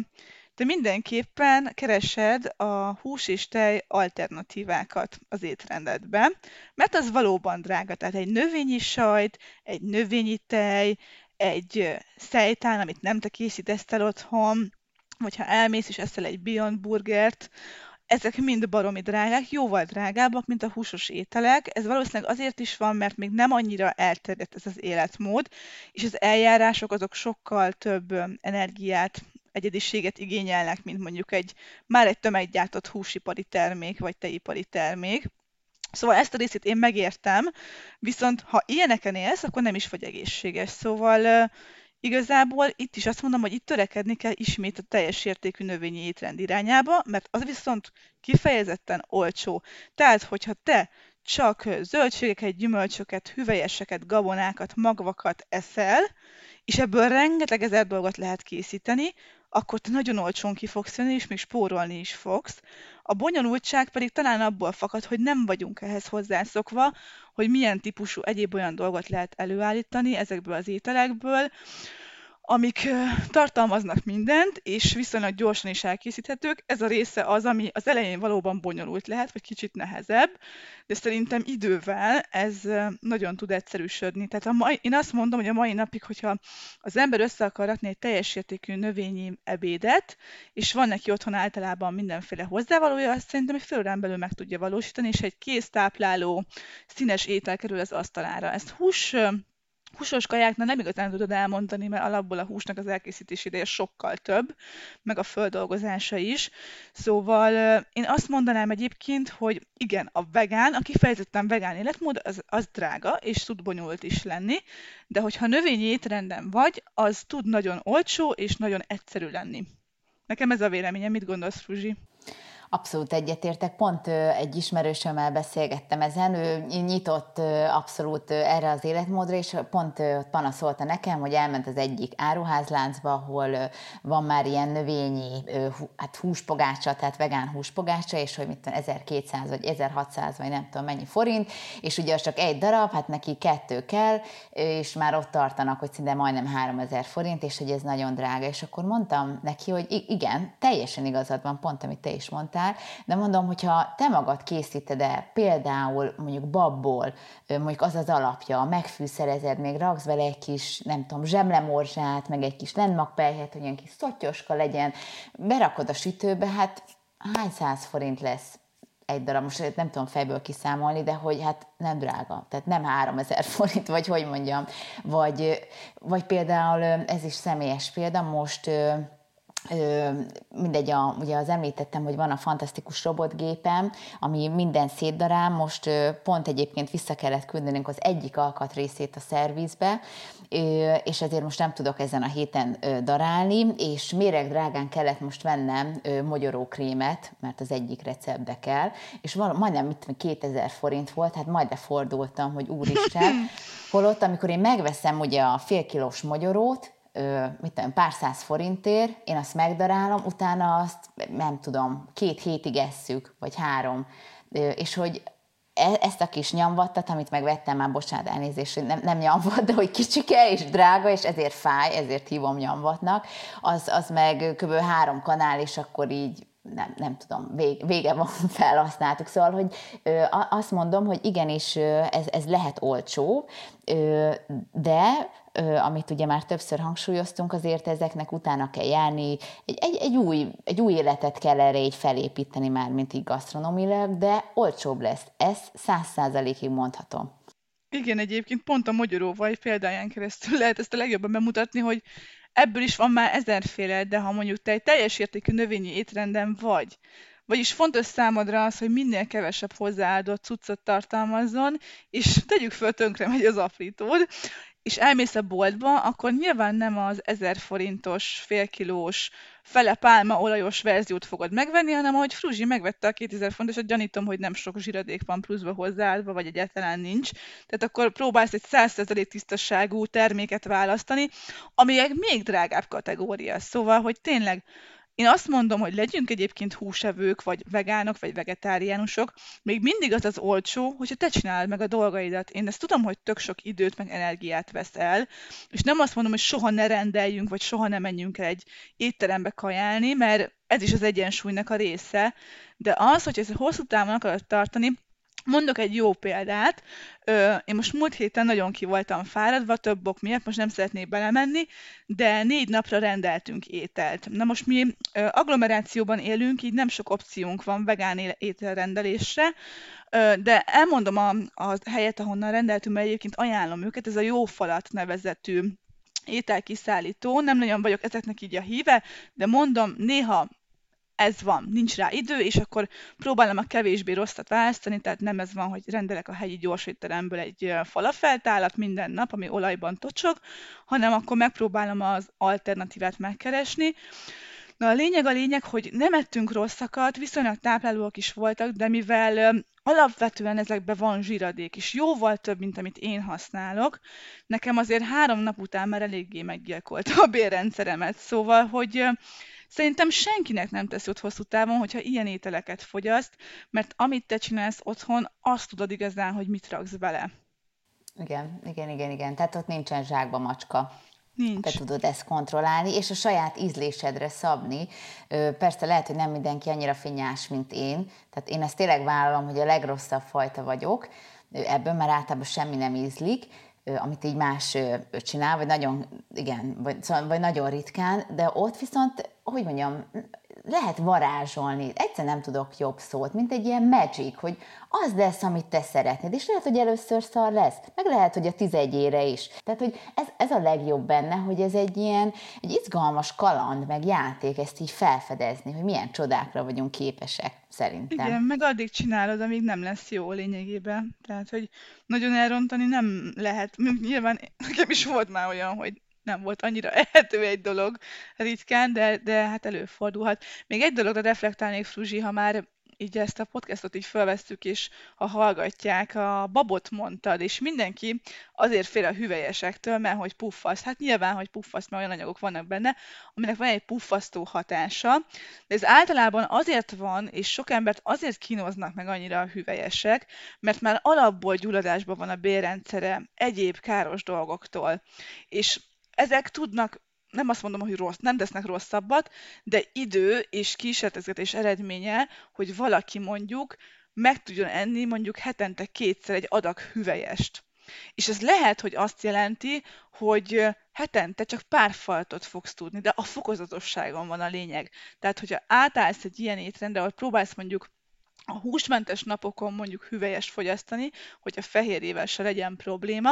te mindenképpen keresed a hús és tej alternatívákat az étrendedbe, mert az valóban drága. Tehát egy növényi sajt, egy növényi tej, egy szejtán, amit nem te készítesz el otthon, vagy ha elmész és eszel egy Beyond Burgert, ezek mind baromi drágák, jóval drágábbak, mint a húsos ételek. Ez valószínűleg azért is van, mert még nem annyira elterjedt ez az életmód, és az eljárások azok sokkal több energiát, egyediséget igényelnek, mint mondjuk egy már egy tömeggyártott húsipari termék, vagy teipari termék. Szóval ezt a részét én megértem, viszont ha ilyeneken élsz, akkor nem is vagy egészséges. Szóval igazából itt is azt mondom, hogy itt törekedni kell ismét a teljes értékű növényi étrend irányába, mert az viszont kifejezetten olcsó. Tehát, hogyha te csak zöldségeket, gyümölcsöket, hüvelyeseket, gabonákat, magvakat eszel, és ebből rengeteg ezer dolgot lehet készíteni, akkor te nagyon olcsón ki fogsz jönni, és még spórolni is fogsz. A bonyolultság pedig talán abból fakad, hogy nem vagyunk ehhez hozzászokva, hogy milyen típusú egyéb olyan dolgot lehet előállítani ezekből az ételekből, amik tartalmaznak mindent, és viszonylag gyorsan is elkészíthetők. Ez a része az, ami az elején valóban bonyolult lehet, vagy kicsit nehezebb, de szerintem idővel ez nagyon tud egyszerűsödni. Tehát a mai, én azt mondom, hogy a mai napig, hogyha az ember össze akar rakni egy teljes értékű növényi ebédet, és van neki otthon általában mindenféle hozzávalója, azt szerintem egy fél órán belül meg tudja valósítani, és egy kész tápláló, színes étel kerül az asztalára. Ezt hús húsos kajáknál nem igazán tudod elmondani, mert alapból a húsnak az elkészítési ideje sokkal több, meg a földolgozása is. Szóval én azt mondanám egyébként, hogy igen, a vegán, a kifejezetten vegán életmód, az, az drága, és tud bonyolult is lenni, de hogyha növényi étrenden vagy, az tud nagyon olcsó és nagyon egyszerű lenni. Nekem ez a véleményem, mit gondolsz, Fruzsi? Abszolút egyetértek, pont egy ismerősömmel beszélgettem ezen, ő nyitott abszolút erre az életmódra, és pont panaszolta nekem, hogy elment az egyik áruházláncba, ahol van már ilyen növényi hát húspogácsa, tehát vegán húspogácsa, és hogy mit tudom, 1200 vagy 1600 vagy nem tudom mennyi forint, és ugye az csak egy darab, hát neki kettő kell, és már ott tartanak, hogy szinte majdnem 3000 forint, és hogy ez nagyon drága, és akkor mondtam neki, hogy igen, teljesen igazad van, pont amit te is mondtál, mondtál, de mondom, hogyha te magad készíted el például mondjuk babból, mondjuk az az alapja, megfűszerezed, még raksz vele egy kis, nem tudom, zsemlemorzsát, meg egy kis lendmagpelyhet, hogy ilyen kis szottyoska legyen, berakod a sütőbe, hát hány száz forint lesz? egy darab, most nem tudom fejből kiszámolni, de hogy hát nem drága, tehát nem 3000 forint, vagy hogy mondjam, vagy, vagy például ez is személyes példa, most mindegy, a, ugye az említettem, hogy van a fantasztikus robotgépem, ami minden szétdarál, most pont egyébként vissza kellett küldenünk az egyik alkatrészét a szervizbe, és ezért most nem tudok ezen a héten darálni, és méreg drágán kellett most vennem mogyorókrémet, mert az egyik receptbe kell, és val- majdnem mit, 2000 forint volt, hát majd lefordultam, hogy úristen, holott amikor én megveszem ugye a fél kilós mogyorót, mit tudom, pár száz forintért, én azt megdarálom, utána azt nem tudom, két hétig esszük, vagy három. És hogy e, ezt a kis nyomvattat, amit megvettem már, bocsánat, elnézést, nem, nem nyomvat, de hogy kicsike és drága, és ezért fáj, ezért hívom nyomvatnak, az, az meg kb. három kanál, és akkor így nem, nem tudom, vége van, felhasználtuk. Szóval, hogy ö, azt mondom, hogy igenis ez, ez lehet olcsó, ö, de ö, amit ugye már többször hangsúlyoztunk, azért ezeknek utána kell járni, egy, egy, egy, új, egy új életet kell erre így felépíteni már, mint így gasztronomilag, de olcsóbb lesz. Ez száz százalékig mondhatom. Igen, egyébként pont a magyaróval példáján keresztül lehet ezt a legjobban bemutatni, hogy Ebből is van már ezerféle, de ha mondjuk te egy teljes értékű növényi étrenden vagy, vagyis fontos számodra az, hogy minél kevesebb hozzáadott cuccot tartalmazzon, és tegyük föl tönkre megy az aprítód, és elmész a boltba, akkor nyilván nem az 1000 forintos, félkilós, fele pálma olajos verziót fogod megvenni, hanem ahogy Fruzsi megvette a 2000 fontosat, gyanítom, hogy nem sok zsiradék van pluszba hozzáadva, vagy egyáltalán nincs. Tehát akkor próbálsz egy 100% tisztaságú terméket választani, ami még drágább kategória. Szóval, hogy tényleg én azt mondom, hogy legyünk egyébként húsevők, vagy vegánok, vagy vegetáriánusok, még mindig az az olcsó, hogyha te csinálod meg a dolgaidat. Én ezt tudom, hogy tök sok időt, meg energiát vesz el, és nem azt mondom, hogy soha ne rendeljünk, vagy soha ne menjünk el egy étterembe kajálni, mert ez is az egyensúlynak a része, de az, hogy ezt hosszú távon akarod tartani, Mondok egy jó példát. Én most múlt héten nagyon ki voltam fáradva, több ok miatt, most nem szeretnék belemenni, de négy napra rendeltünk ételt. Na most mi agglomerációban élünk, így nem sok opciónk van vegán ételrendelésre, de elmondom a, a helyet, ahonnan rendeltünk, mert egyébként ajánlom őket, ez a Jó Falat nevezetű ételkiszállító. Nem nagyon vagyok ezeknek így a híve, de mondom, néha ez van, nincs rá idő, és akkor próbálom a kevésbé rosszat választani, tehát nem ez van, hogy rendelek a helyi gyorsétteremből egy falafeltálat minden nap, ami olajban tocsog, hanem akkor megpróbálom az alternatívát megkeresni. Na a lényeg a lényeg, hogy nem ettünk rosszakat, viszonylag táplálóak is voltak, de mivel alapvetően ezekben van zsíradék, és jóval több, mint amit én használok, nekem azért három nap után már eléggé meggyilkolta a bérrendszeremet. Szóval, hogy Szerintem senkinek nem tesz jót hosszú távon, hogyha ilyen ételeket fogyaszt, mert amit te csinálsz otthon, azt tudod igazán, hogy mit raksz bele. Igen, igen, igen, igen. Tehát ott nincsen zsákba macska. Nincs. Te tudod ezt kontrollálni, és a saját ízlésedre szabni. Persze lehet, hogy nem mindenki annyira finnyás, mint én. Tehát én ezt tényleg vállalom, hogy a legrosszabb fajta vagyok. Ebből már általában semmi nem ízlik, amit így más csinál, vagy nagyon, igen, vagy, szóval, vagy nagyon ritkán, de ott viszont, hogy mondjam, lehet varázsolni. Egyszer nem tudok jobb szót, mint egy ilyen magic, hogy az lesz, amit te szeretnéd, és lehet, hogy először szar lesz, meg lehet, hogy a tizedjére is. Tehát, hogy ez, ez a legjobb benne, hogy ez egy ilyen egy izgalmas kaland, meg játék, ezt így felfedezni, hogy milyen csodákra vagyunk képesek, szerintem. Igen, meg addig csinálod, amíg nem lesz jó lényegében. Tehát, hogy nagyon elrontani nem lehet. Nyilván nekem is volt már olyan, hogy nem volt annyira ehető egy dolog ritkán, de, de hát előfordulhat. Még egy dologra reflektálnék, Fruzsi, ha már így ezt a podcastot így felvesztük, és ha hallgatják, a babot mondtad, és mindenki azért fél a hüvelyesektől, mert hogy puffasz. Hát nyilván, hogy puffasz, mert olyan anyagok vannak benne, aminek van egy puffasztó hatása, de ez általában azért van, és sok embert azért kínoznak meg annyira a hüvelyesek, mert már alapból gyulladásban van a bérrendszere egyéb káros dolgoktól. És ezek tudnak nem azt mondom, hogy rossz, nem tesznek rosszabbat, de idő és kísérletezgetés eredménye, hogy valaki mondjuk meg tudjon enni mondjuk hetente kétszer egy adag hüvelyest. És ez lehet, hogy azt jelenti, hogy hetente csak pár faltot fogsz tudni, de a fokozatosságon van a lényeg. Tehát, hogyha átállsz egy ilyen étrendre, ahol próbálsz mondjuk a húsmentes napokon mondjuk hüvelyest fogyasztani, hogy a fehérjével se legyen probléma,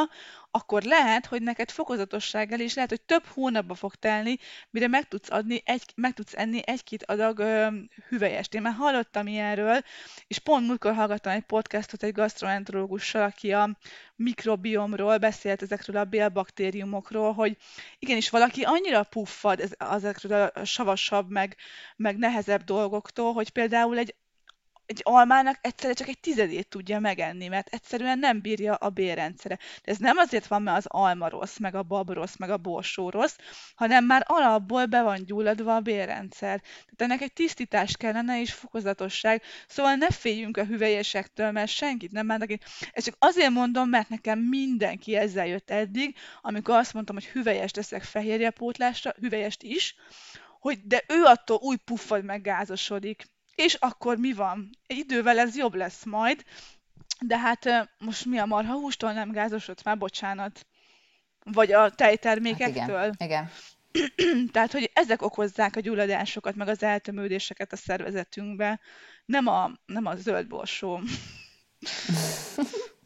akkor lehet, hogy neked fokozatossággal is lehet, hogy több hónapba fog telni, mire meg tudsz, adni egy, meg tudsz enni egy-két adag ö, hüvelyest. Én már hallottam ilyenről, és pont múltkor hallgattam egy podcastot egy gastroenterológussal, aki a mikrobiomról beszélt ezekről a bélbaktériumokról, hogy igenis valaki annyira puffad ezekről a savasabb, meg, meg nehezebb dolgoktól, hogy például egy egy almának egyszerre csak egy tizedét tudja megenni, mert egyszerűen nem bírja a bérrendszere. De ez nem azért van, mert az alma rossz, meg a bab rossz, meg a borsó rossz, hanem már alapból be van gyulladva a bérrendszer. Tehát ennek egy tisztítás kellene és fokozatosság. Szóval ne féljünk a hüvelyesektől, mert senkit nem bántak. Ezt csak azért mondom, mert nekem mindenki ezzel jött eddig, amikor azt mondtam, hogy hüvelyest teszek fehérjepótlásra, hüvelyest is, hogy de ő attól úgy puffad meg gázosodik és akkor mi van? Idővel ez jobb lesz majd, de hát most mi a marha hústól nem gázosodsz már, bocsánat. Vagy a tejtermékektől. Hát igen, igen. Tehát, hogy ezek okozzák a gyulladásokat, meg az eltömődéseket a szervezetünkbe, nem a, nem a zöld borsó.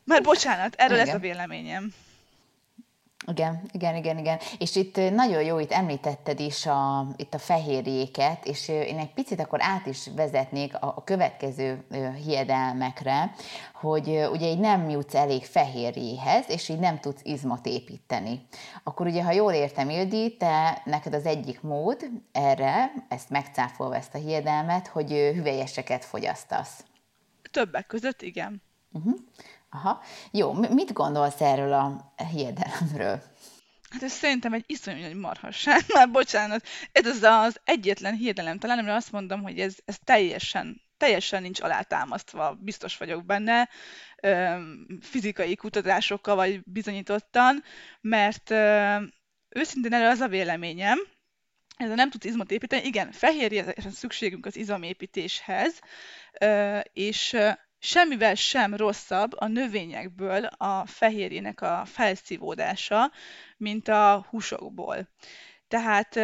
Mert bocsánat, erről igen. ez a véleményem. Igen, igen, igen, igen. És itt nagyon jó, itt említetted is a, itt a fehérjéket, és én egy picit akkor át is vezetnék a, a következő hiedelmekre, hogy ugye így nem jutsz elég fehérjéhez, és így nem tudsz izmot építeni. Akkor ugye, ha jól értem, Ildi, te neked az egyik mód erre, ezt megcáfolva ezt a hiedelmet, hogy hüvelyeseket fogyasztasz. Többek között, igen. Uh-huh. Aha. Jó, mit gondolsz erről a hiedelemről? Hát ez szerintem egy iszonyú nagy marhasság, már bocsánat. Ez az az egyetlen hiedelem talán, amire azt mondom, hogy ez, ez teljesen, teljesen nincs alátámasztva, biztos vagyok benne, fizikai kutatásokkal vagy bizonyítottan, mert őszintén erről az a véleményem, ez nem tudsz izmot építeni, igen, fehérje szükségünk az izomépítéshez, és semmivel sem rosszabb a növényekből a fehérjének a felszívódása, mint a húsokból. Tehát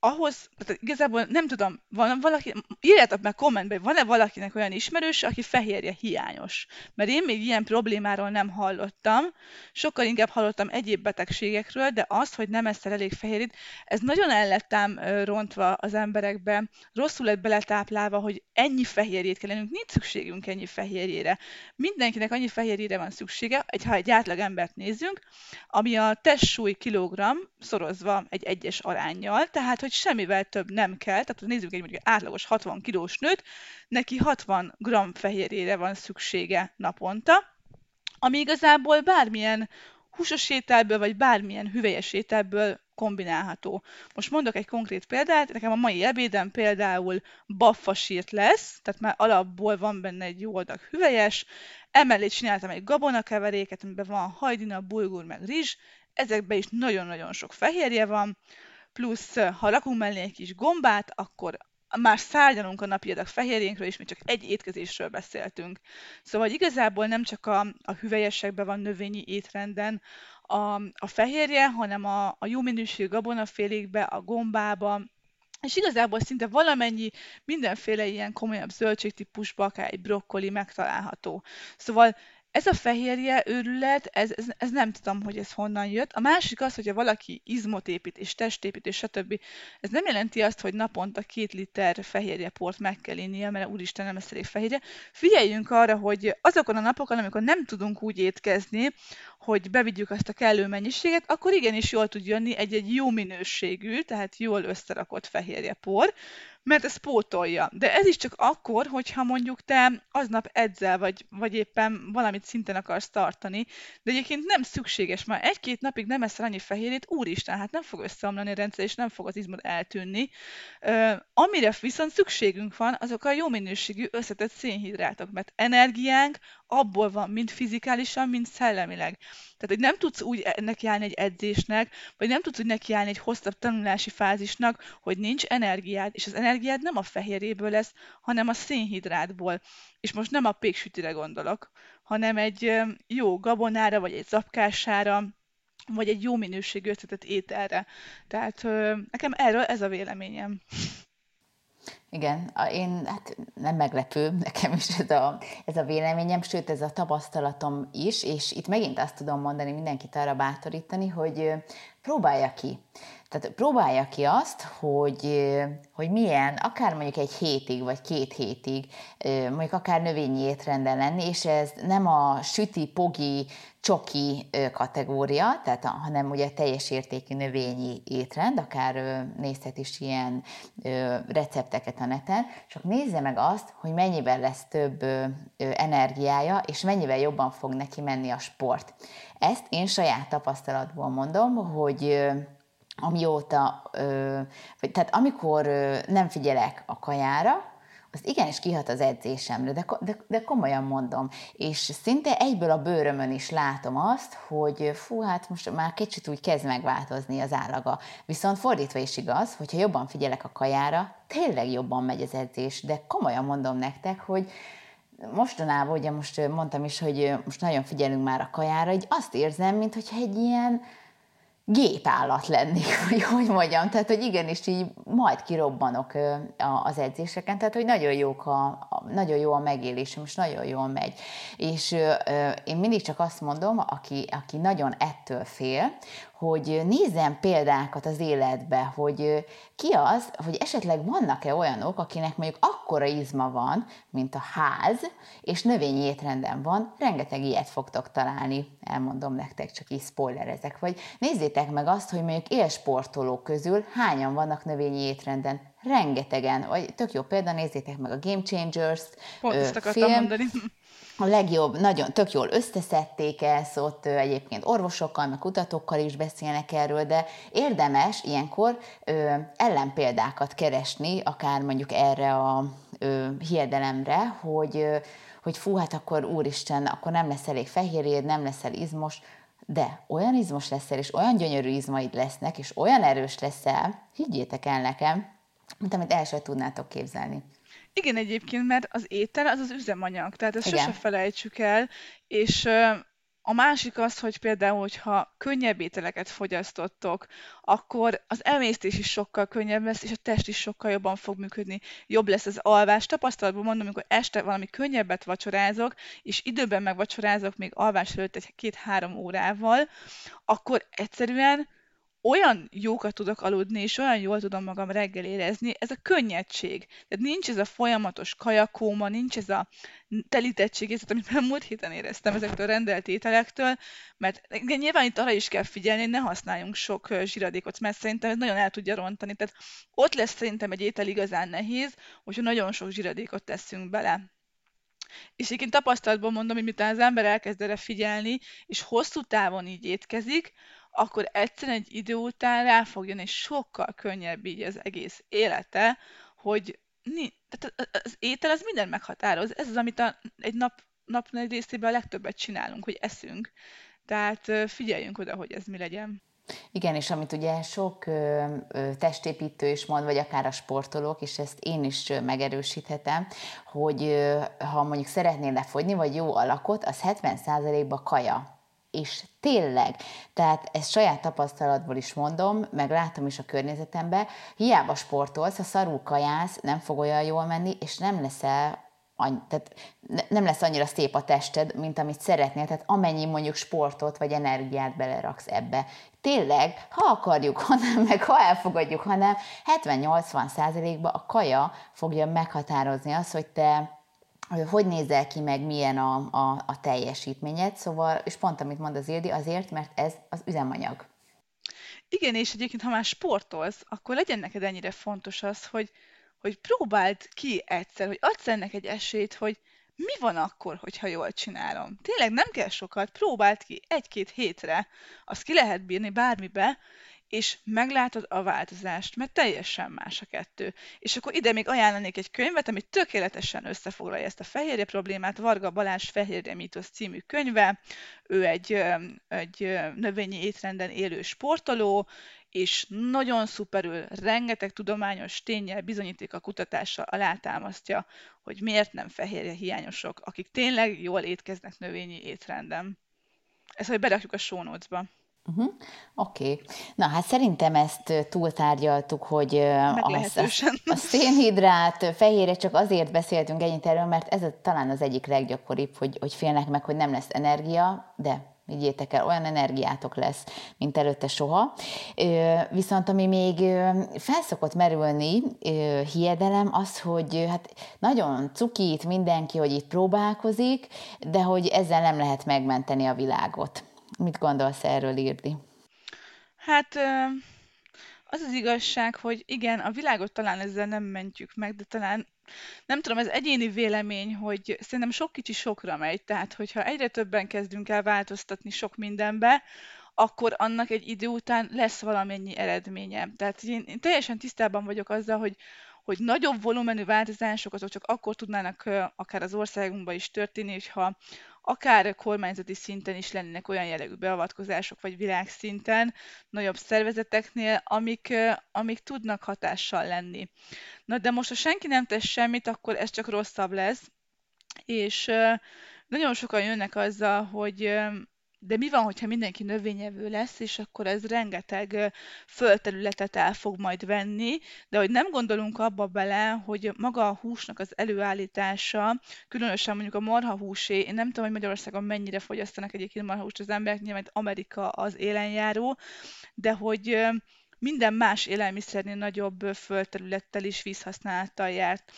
ahhoz, tehát igazából nem tudom, van valaki, írjátok meg kommentbe, van-e valakinek olyan ismerős, aki fehérje hiányos. Mert én még ilyen problémáról nem hallottam, sokkal inkább hallottam egyéb betegségekről, de az, hogy nem eszel elég fehérjét, ez nagyon el lett ám rontva az emberekbe, rosszul lett beletáplálva, hogy ennyi fehérjét kell lennünk, nincs szükségünk ennyi fehérjére. Mindenkinek annyi fehérjére van szüksége, egy, ha egy átlag embert nézzünk, ami a testsúly kilogramm szorozva egy egyes arányjal, tehát hogy hogy semmivel több nem kell, tehát nézzük egy mondjuk átlagos 60 kilós nőt, neki 60 g fehérjére van szüksége naponta, ami igazából bármilyen húsos ételből, vagy bármilyen hüvelyes ételből kombinálható. Most mondok egy konkrét példát, nekem a mai ebédem például baffasírt lesz, tehát már alapból van benne egy jó adag hüvelyes, emellé csináltam egy gabonakeveréket, amiben van hajdina, bulgur, meg rizs, ezekben is nagyon-nagyon sok fehérje van, plusz ha rakunk mellé egy kis gombát, akkor már szárnyalunk a napi adag fehérjénkről, és mi csak egy étkezésről beszéltünk. Szóval igazából nem csak a, a hüvelyesekben van növényi étrenden a, a fehérje, hanem a, a jó minőségű gabonafélékbe, a gombába, és igazából szinte valamennyi mindenféle ilyen komolyabb zöldségtípusba, akár egy brokkoli megtalálható. Szóval ez a fehérje őrület, ez, ez, ez nem tudom, hogy ez honnan jött. A másik az, hogyha valaki izmot épít, és testépít, és stb. Ez nem jelenti azt, hogy naponta két liter fehérjeport meg kell innia, mert úristen nem lesz fehérje. Figyeljünk arra, hogy azokon a napokon, amikor nem tudunk úgy étkezni, hogy bevigyük azt a kellő mennyiséget, akkor igenis jól tud jönni egy-egy jó minőségű, tehát jól összerakott fehérjepor, mert ez pótolja. De ez is csak akkor, hogyha mondjuk te aznap edzel, vagy, vagy éppen valamit szinten akarsz tartani, de egyébként nem szükséges, már egy-két napig nem eszel annyi fehérjét, úristen, hát nem fog összeomlani a rendszer, és nem fog az izmod eltűnni. Ö, amire viszont szükségünk van, azok a jó minőségű összetett szénhidrátok, mert energiánk abból van, mind fizikálisan, mind szellemileg. Tehát, hogy nem tudsz úgy e- nekiállni egy edzésnek, vagy nem tudsz úgy nekiállni egy hosszabb tanulási fázisnak, hogy nincs energiád, és az energiád nem a fehérjéből lesz, hanem a szénhidrátból. És most nem a péksütire gondolok, hanem egy jó gabonára, vagy egy zapkására, vagy egy jó minőségű összetett ételre. Tehát nekem erről ez a véleményem. Igen, én hát nem meglepő, nekem is ez a, ez a véleményem, sőt ez a tapasztalatom is, és itt megint azt tudom mondani, mindenkit arra bátorítani, hogy próbálja ki. Tehát próbálja ki azt, hogy, hogy milyen, akár mondjuk egy hétig, vagy két hétig, mondjuk akár növényi étrenden lenni, és ez nem a süti, pogi, csoki kategória, tehát, hanem ugye teljes értékű növényi étrend, akár nézhet is ilyen recepteket a neten, csak nézze meg azt, hogy mennyivel lesz több energiája, és mennyivel jobban fog neki menni a sport. Ezt én saját tapasztalatból mondom, hogy amióta, vagy, tehát amikor nem figyelek a kajára, az igenis kihat az edzésemre, de, de, de komolyan mondom. És szinte egyből a bőrömön is látom azt, hogy fú, hát most már kicsit úgy kezd megváltozni az állaga. Viszont fordítva is igaz, hogyha jobban figyelek a kajára, tényleg jobban megy az edzés, de komolyan mondom nektek, hogy mostanában, ugye most mondtam is, hogy most nagyon figyelünk már a kajára, így azt érzem, mintha egy ilyen, gépállat lenni, hogy hogy mondjam, tehát hogy igenis így majd kirobbanok az edzéseken, tehát hogy nagyon, jók a, nagyon jó a megélésem, és nagyon jól megy. És én mindig csak azt mondom, aki, aki nagyon ettől fél, hogy nézzem példákat az életbe, hogy ki az, hogy esetleg vannak-e olyanok, akinek mondjuk akkora izma van, mint a ház, és növényi étrenden van, rengeteg ilyet fogtok találni, elmondom nektek, csak így spoilerezek, vagy nézzétek meg azt, hogy mondjuk élsportolók közül hányan vannak növényi étrenden, rengetegen, vagy tök jó példa, nézzétek meg a Game Changers Pont ö, film, mondani. A legjobb, nagyon tök jól összeszedték ezt, ott egyébként orvosokkal, meg kutatókkal is beszélnek erről, de érdemes ilyenkor ö, ellenpéldákat keresni, akár mondjuk erre a ö, hiedelemre, hogy, ö, hogy fú, hát akkor úristen, akkor nem lesz elég fehérjéd, nem leszel izmos, de olyan izmos leszel, és olyan gyönyörű izmaid lesznek, és olyan erős leszel, higgyétek el nekem, mint amit el sem tudnátok képzelni. Igen, egyébként, mert az étel az az üzemanyag, tehát ezt Igen. sose felejtsük el, és a másik az, hogy például, hogyha könnyebb ételeket fogyasztottok, akkor az emésztés is sokkal könnyebb lesz, és a test is sokkal jobban fog működni. Jobb lesz az alvás. Tapasztalatban mondom, amikor este valami könnyebbet vacsorázok, és időben megvacsorázok még alvás előtt egy két-három órával, akkor egyszerűen olyan jókat tudok aludni, és olyan jól tudom magam reggel érezni, ez a könnyedség. Tehát nincs ez a folyamatos kajakóma, nincs ez a telítettség, ez, amit már múlt héten éreztem ezektől a rendelt ételektől, mert nyilván itt arra is kell figyelni, hogy ne használjunk sok zsiradékot, mert szerintem ez nagyon el tudja rontani. Tehát ott lesz szerintem egy étel igazán nehéz, hogyha nagyon sok zsiradékot teszünk bele. És egyébként tapasztalatban mondom, hogy miután az ember elkezd erre figyelni, és hosszú távon így étkezik, akkor egyszerűen egy idő után rá fog jönni, és sokkal könnyebb így az egész élete, hogy tehát az étel az minden meghatároz. Ez az, amit a, egy nap, nap nagy részében a legtöbbet csinálunk, hogy eszünk. Tehát figyeljünk oda, hogy ez mi legyen. Igen, és amit ugye sok ö, ö, testépítő is mond, vagy akár a sportolók, és ezt én is megerősíthetem, hogy ö, ha mondjuk szeretnél lefogyni, vagy jó alakot, az 70%-ba kaja és tényleg, tehát ezt saját tapasztalatból is mondom, meg látom is a környezetemben, hiába sportolsz, ha szarul kajász, nem fog olyan jól menni, és nem leszel tehát nem lesz annyira szép a tested, mint amit szeretnél, tehát amennyi mondjuk sportot vagy energiát beleraksz ebbe. Tényleg, ha akarjuk, hanem meg ha elfogadjuk, hanem 70-80 százalékban a kaja fogja meghatározni azt, hogy te hogy nézel ki, meg milyen a, a, a teljesítményed, szóval, és pont amit mond az Ildi, azért, mert ez az üzemanyag. Igen, és egyébként, ha már sportolsz, akkor legyen neked ennyire fontos az, hogy, hogy próbáld ki egyszer, hogy adsz ennek egy esélyt, hogy mi van akkor, hogyha jól csinálom? Tényleg nem kell sokat, próbáld ki egy-két hétre, azt ki lehet bírni bármibe, és meglátod a változást, mert teljesen más a kettő. És akkor ide még ajánlanék egy könyvet, ami tökéletesen összefoglalja ezt a fehérje problémát, Varga Balázs Fehérje mítosz című könyve. Ő egy, egy növényi étrenden élő sportoló, és nagyon szuperül, rengeteg tudományos tényel, bizonyíték a kutatással alátámasztja, hogy miért nem fehérje hiányosok, akik tényleg jól étkeznek növényi étrenden. Ezt hogy berakjuk a show notes-ba. Uh-huh. Oké. Okay. Na hát szerintem ezt túltárgyaltuk, hogy a, a, a szénhidrát, fehérje csak azért beszéltünk ennyit erről, mert ez a, talán az egyik leggyakoribb, hogy, hogy félnek meg, hogy nem lesz energia, de Vigyétek el, olyan energiátok lesz, mint előtte soha. Viszont ami még felszokott merülni, hiedelem, az, hogy hát nagyon cukít mindenki, hogy itt próbálkozik, de hogy ezzel nem lehet megmenteni a világot. Mit gondolsz erről, Irdi? Hát az az igazság, hogy igen, a világot talán ezzel nem mentjük meg, de talán nem tudom, ez egyéni vélemény, hogy szerintem sok kicsi sokra megy, tehát hogyha egyre többen kezdünk el változtatni sok mindenbe, akkor annak egy idő után lesz valamennyi eredménye. Tehát én, én teljesen tisztában vagyok azzal, hogy hogy nagyobb volumenű változások azok csak akkor tudnának akár az országunkban is történni, hogyha akár kormányzati szinten is lennének olyan jellegű beavatkozások, vagy világszinten, nagyobb szervezeteknél, amik, amik tudnak hatással lenni. Na de most, ha senki nem tesz semmit, akkor ez csak rosszabb lesz, és nagyon sokan jönnek azzal, hogy de mi van, hogyha mindenki növényevő lesz, és akkor ez rengeteg földterületet el fog majd venni, de hogy nem gondolunk abba bele, hogy maga a húsnak az előállítása, különösen mondjuk a marhahúsé, én nem tudom, hogy Magyarországon mennyire fogyasztanak egyébként marhahúst az emberek, nyilván Amerika az élenjáró, de hogy minden más élelmiszernél nagyobb földterülettel is vízhasználattal járt.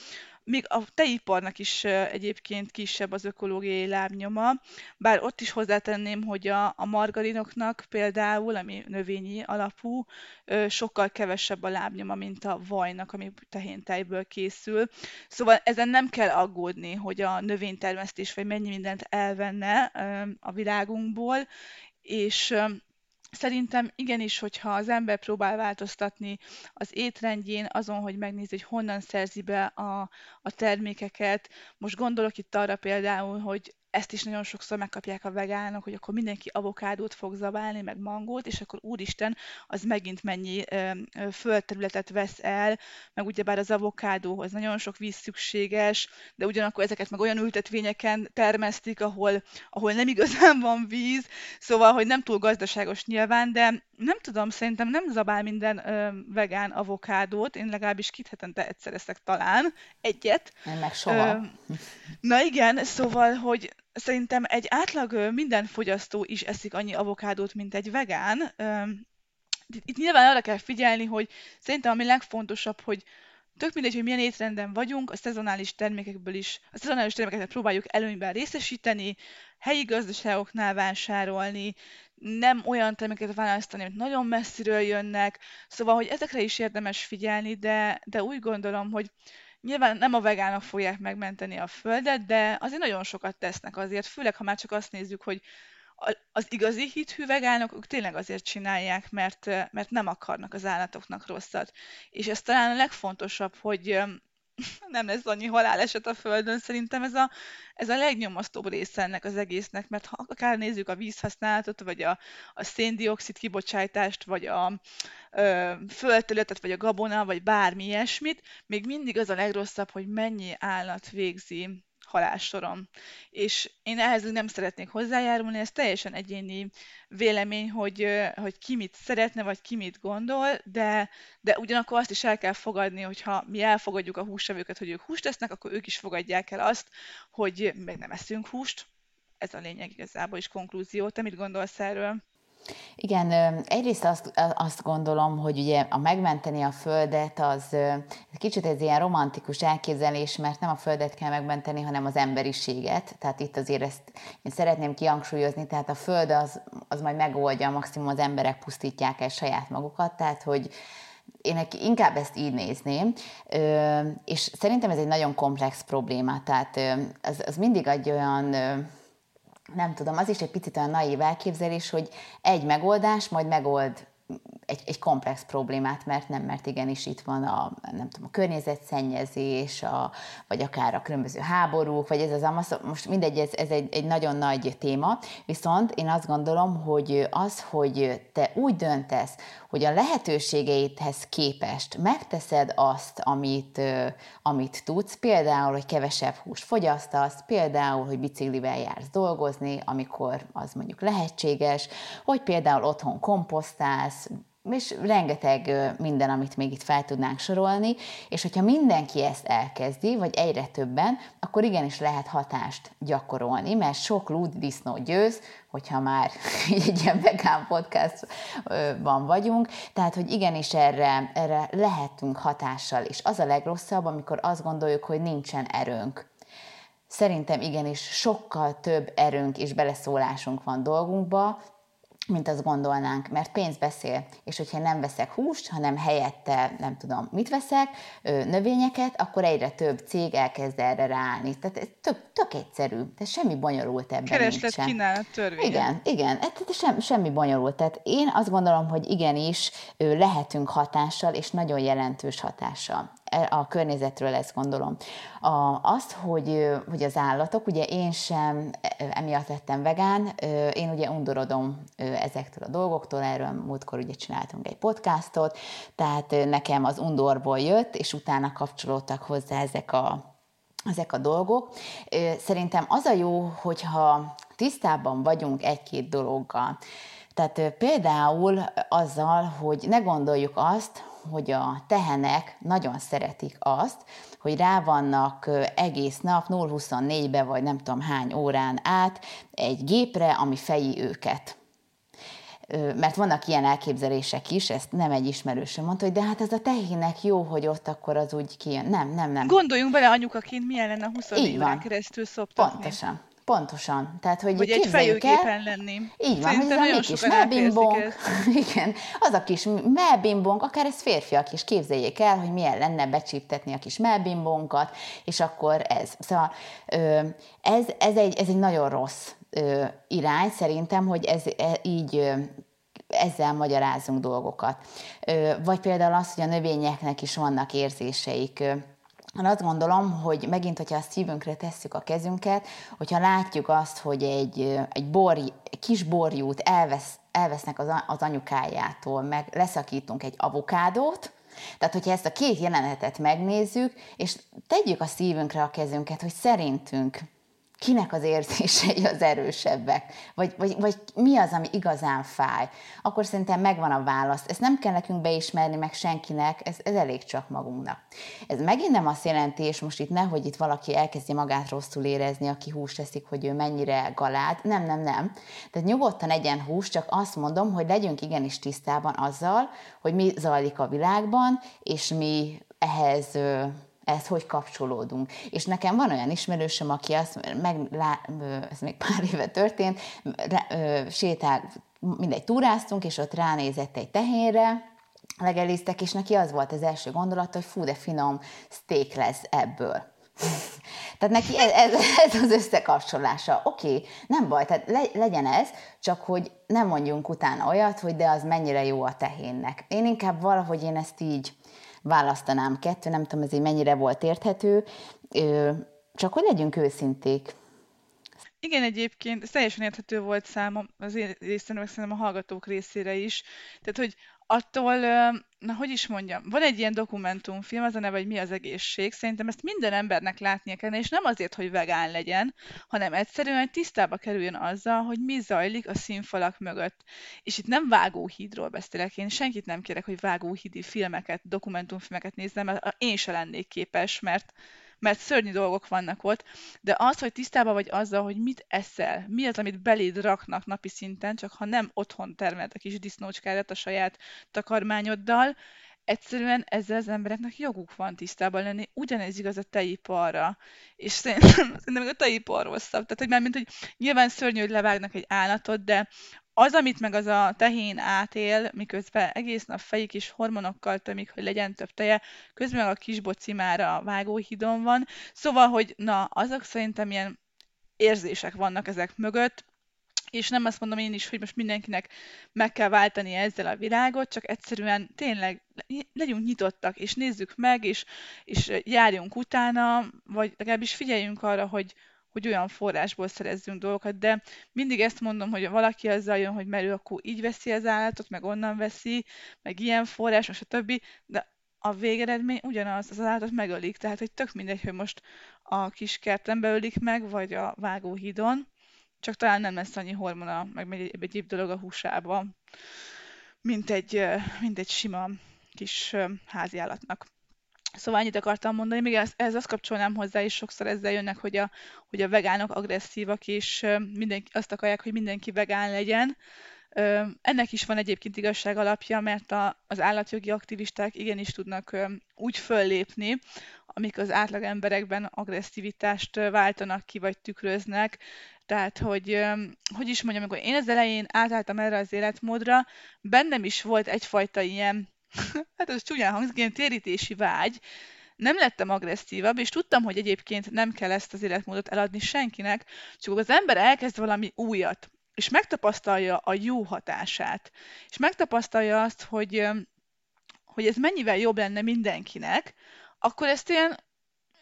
Még a tejiparnak is egyébként kisebb az ökológiai lábnyoma, bár ott is hozzátenném, hogy a, a margarinoknak például, ami növényi alapú, sokkal kevesebb a lábnyoma, mint a vajnak, ami tehéntejből készül. Szóval ezen nem kell aggódni, hogy a növénytermesztés vagy mennyi mindent elvenne a világunkból, és Szerintem igenis, hogyha az ember próbál változtatni az étrendjén, azon, hogy megnézi, hogy honnan szerzi be a, a termékeket. Most gondolok itt arra például, hogy ezt is nagyon sokszor megkapják a vegánok, hogy akkor mindenki avokádót fog zabálni, meg mangót, és akkor úristen, az megint mennyi földterületet vesz el, meg ugyebár az avokádóhoz nagyon sok víz szükséges, de ugyanakkor ezeket meg olyan ültetvényeken termesztik, ahol, ahol nem igazán van víz, szóval, hogy nem túl gazdaságos nyilván, de nem tudom, szerintem nem zabál minden ö, vegán avokádót, én legalábbis két hetente egyszer eszek talán, egyet. Nem meg soha. Ö, na igen, szóval, hogy szerintem egy átlag minden fogyasztó is eszik annyi avokádót, mint egy vegán. Itt nyilván arra kell figyelni, hogy szerintem ami legfontosabb, hogy tök mindegy, hogy milyen étrenden vagyunk, a szezonális termékekből is, a szezonális termékeket próbáljuk előnyben részesíteni, helyi gazdaságoknál vásárolni, nem olyan termékeket választani, hogy nagyon messziről jönnek, szóval, hogy ezekre is érdemes figyelni, de, de úgy gondolom, hogy Nyilván nem a vegánok fogják megmenteni a földet, de azért nagyon sokat tesznek azért, főleg ha már csak azt nézzük, hogy az igazi hithű vegánok ők tényleg azért csinálják, mert, mert nem akarnak az állatoknak rosszat. És ez talán a legfontosabb, hogy nem lesz annyi haláleset a Földön. Szerintem ez a, ez a legnyomasztóbb része ennek az egésznek, mert ha akár nézzük a vízhasználatot, vagy a, a széndiokszid kibocsátást, vagy a ö, földterületet, vagy a gabona, vagy bármi ilyesmit, még mindig az a legrosszabb, hogy mennyi állat végzi halássorom. És én ehhez nem szeretnék hozzájárulni, ez teljesen egyéni vélemény, hogy, hogy ki mit szeretne, vagy ki mit gondol, de, de ugyanakkor azt is el kell fogadni, hogyha mi elfogadjuk a húsevőket, hogy ők húst esznek, akkor ők is fogadják el azt, hogy meg nem eszünk húst. Ez a lényeg igazából is konklúzió. Te mit gondolsz erről? Igen, egyrészt azt, azt gondolom, hogy ugye a megmenteni a Földet az kicsit ez ilyen romantikus elképzelés, mert nem a Földet kell megmenteni, hanem az emberiséget. Tehát itt azért ezt én szeretném kihangsúlyozni, tehát a Föld az, az majd megoldja, maximum az emberek pusztítják el saját magukat, tehát hogy én inkább ezt így nézném, és szerintem ez egy nagyon komplex probléma, tehát az, az mindig egy olyan nem tudom, az is egy picit olyan naív elképzelés, hogy egy megoldás majd megold egy, egy komplex problémát, mert nem, mert igenis itt van a, nem tudom, a környezetszennyezés, a, vagy akár a különböző háborúk, vagy ez az Amazon, most mindegy, ez, ez egy, egy nagyon nagy téma, viszont én azt gondolom, hogy az, hogy te úgy döntesz, hogy a lehetőségeidhez képest megteszed azt, amit, amit tudsz, például, hogy kevesebb húst fogyasztasz, például, hogy biciklivel jársz dolgozni, amikor az mondjuk lehetséges, hogy például otthon komposztálsz, és rengeteg minden, amit még itt fel tudnánk sorolni, és hogyha mindenki ezt elkezdi, vagy egyre többen, akkor igenis lehet hatást gyakorolni, mert sok lúd disznó győz, hogyha már egy ilyen vegán podcastban vagyunk, tehát, hogy igenis erre, erre lehetünk hatással, és az a legrosszabb, amikor azt gondoljuk, hogy nincsen erőnk. Szerintem igenis sokkal több erőnk és beleszólásunk van dolgunkba, mint azt gondolnánk, mert pénz beszél, és hogyha nem veszek húst, hanem helyette, nem tudom, mit veszek, növényeket, akkor egyre több cég elkezd erre ráállni. Tehát ez tök, tök egyszerű, tehát semmi bonyolult ebben Kereslet nincsen. kínálat törvény. Igen, igen, tehát sem, semmi bonyolult. Tehát én azt gondolom, hogy igenis lehetünk hatással, és nagyon jelentős hatással a környezetről ezt gondolom. A, azt, hogy, hogy az állatok, ugye én sem emiatt lettem vegán, én ugye undorodom ezektől a dolgoktól, erről múltkor ugye csináltunk egy podcastot, tehát nekem az undorból jött, és utána kapcsolódtak hozzá ezek a ezek a dolgok. Szerintem az a jó, hogyha tisztában vagyunk egy-két dologgal. Tehát például azzal, hogy ne gondoljuk azt, hogy a tehenek nagyon szeretik azt, hogy rá vannak egész nap 0-24-be, vagy nem tudom hány órán át egy gépre, ami feji őket mert vannak ilyen elképzelések is, ezt nem egy ismerősöm mondta, hogy de hát ez a tehének jó, hogy ott akkor az úgy kijön. Nem, nem, nem. Gondoljunk bele anyukaként, milyen lenne 24 órán keresztül szoptatni. Pontosan. Pontosan. Tehát, hogy, hogy egy fejőgépen lenni. Így van, hogy ez a kis melbimbong, igen, az a kis melbimbong, akár ez férfiak is képzeljék el, hogy milyen lenne becsíptetni a kis melbimbonkat, és akkor ez. Szóval ez, ez, egy, ez egy nagyon rossz irány szerintem, hogy ez e, így ezzel magyarázunk dolgokat. Vagy például az, hogy a növényeknek is vannak érzéseik, én azt gondolom, hogy megint, hogyha a szívünkre tesszük a kezünket, hogyha látjuk azt, hogy egy, egy, bor, egy kis borjút elvesz, elvesznek az, az anyukájától, meg leszakítunk egy avokádót, tehát, hogyha ezt a két jelenetet megnézzük, és tegyük a szívünkre a kezünket, hogy szerintünk kinek az érzései az erősebbek, vagy, vagy, vagy mi az, ami igazán fáj, akkor szerintem megvan a válasz. Ezt nem kell nekünk beismerni meg senkinek, ez, ez elég csak magunknak. Ez megint nem azt jelenti, és most itt nehogy itt valaki elkezdi magát rosszul érezni, aki húst teszik, hogy ő mennyire galád. Nem, nem, nem. Tehát nyugodtan egyen hús, csak azt mondom, hogy legyünk igenis tisztában azzal, hogy mi zajlik a világban, és mi ehhez ez hogy kapcsolódunk. És nekem van olyan ismerősöm, aki azt meg, ez még pár éve történt, sétál, mindegy, túráztunk, és ott ránézett egy tehénre, legeliztek, és neki az volt az első gondolat, hogy fú, de finom steak lesz ebből. tehát neki ez, ez, ez az összekapcsolása. Oké, okay, nem baj, tehát le, legyen ez, csak hogy nem mondjunk utána olyat, hogy de az mennyire jó a tehénnek. Én inkább valahogy én ezt így választanám kettő, nem tudom, ez így mennyire volt érthető, csak hogy legyünk őszinték. Igen, egyébként ez teljesen érthető volt számom, az én részemről, szerintem a hallgatók részére is. Tehát, hogy attól, na hogy is mondjam, van egy ilyen dokumentumfilm, az a neve, hogy mi az egészség. Szerintem ezt minden embernek látnia kellene, és nem azért, hogy vegán legyen, hanem egyszerűen tisztába kerüljön azzal, hogy mi zajlik a színfalak mögött. És itt nem vágóhídról beszélek, én senkit nem kérek, hogy vágóhídi filmeket, dokumentumfilmeket nézzem, mert én se lennék képes, mert mert szörnyű dolgok vannak ott, de az, hogy tisztában vagy azzal, hogy mit eszel, mi az, amit beléd raknak napi szinten, csak ha nem otthon termelt a kis disznócskádat a saját takarmányoddal, egyszerűen ezzel az embereknek joguk van tisztában lenni. Ugyanez igaz a tejiparra. És szerintem, szerintem a tejipar rosszabb. Tehát, hogy már mint, hogy nyilván szörnyű, hogy levágnak egy állatot, de az, amit meg az a tehén átél, miközben egész nap fejik is hormonokkal tömik, hogy legyen több teje, közben meg a kisboci már a vágóhidon van. Szóval, hogy na, azok szerintem ilyen érzések vannak ezek mögött, és nem azt mondom én is, hogy most mindenkinek meg kell váltani ezzel a világot, csak egyszerűen tényleg legyünk nyitottak, és nézzük meg, és, és járjunk utána, vagy legalábbis figyeljünk arra, hogy, hogy olyan forrásból szerezzünk dolgokat, de mindig ezt mondom, hogy valaki azzal jön, hogy mert ő akkor így veszi az állatot, meg onnan veszi, meg ilyen forrás, és a többi, de a végeredmény ugyanaz, az állatot megölik, tehát hogy tök mindegy, hogy most a kis kerten beölik meg, vagy a vágóhídon, csak talán nem lesz annyi hormona, meg egy egyéb dolog a húsába, mint egy, mint egy sima kis háziállatnak. Szóval annyit akartam mondani, még ez, ez azt kapcsolnám hozzá, és sokszor ezzel jönnek, hogy a, hogy a vegánok agresszívak, és mindenki, azt akarják, hogy mindenki vegán legyen. Ennek is van egyébként igazság alapja, mert a, az állatjogi aktivisták igenis tudnak úgy föllépni, amik az átlag emberekben agresszivitást váltanak ki, vagy tükröznek, tehát, hogy, hogy is mondjam, amikor én az elején átálltam erre az életmódra, bennem is volt egyfajta ilyen, hát ez csúnyán hangzik, ilyen térítési vágy, nem lettem agresszívabb, és tudtam, hogy egyébként nem kell ezt az életmódot eladni senkinek, csak az ember elkezd valami újat, és megtapasztalja a jó hatását, és megtapasztalja azt, hogy, hogy ez mennyivel jobb lenne mindenkinek, akkor ezt ilyen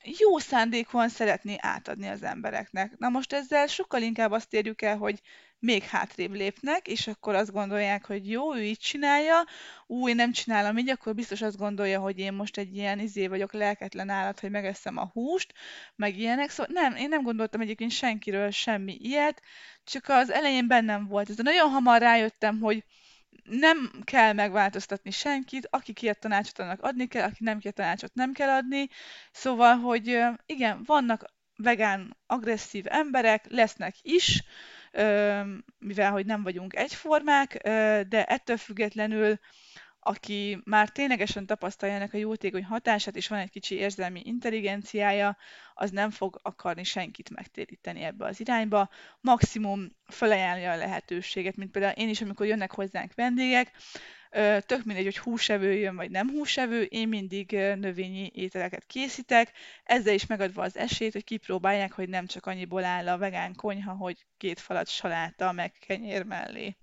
jó szándékúan szeretné átadni az embereknek. Na most ezzel sokkal inkább azt érjük el, hogy még hátrébb lépnek, és akkor azt gondolják, hogy jó, ő így csinálja, ú, én nem csinálom így, akkor biztos azt gondolja, hogy én most egy ilyen izé vagyok, lelketlen állat, hogy megeszem a húst, meg ilyenek. Szóval nem, én nem gondoltam egyébként senkiről semmi ilyet, csak az elején bennem volt. Ez nagyon hamar rájöttem, hogy nem kell megváltoztatni senkit, aki kért tanácsot, annak adni kell, aki nem kért tanácsot, nem kell adni. Szóval, hogy igen, vannak vegán, agresszív emberek, lesznek is, mivel hogy nem vagyunk egyformák, de ettől függetlenül aki már ténylegesen tapasztalja ennek a jótékony hatását, és van egy kicsi érzelmi intelligenciája, az nem fog akarni senkit megtéríteni ebbe az irányba. Maximum felajánlja a lehetőséget, mint például én is, amikor jönnek hozzánk vendégek, tök mindegy, hogy húsevő jön, vagy nem húsevő, én mindig növényi ételeket készítek, ezzel is megadva az esélyt, hogy kipróbálják, hogy nem csak annyiból áll a vegán konyha, hogy két falat saláta, meg kenyér mellé.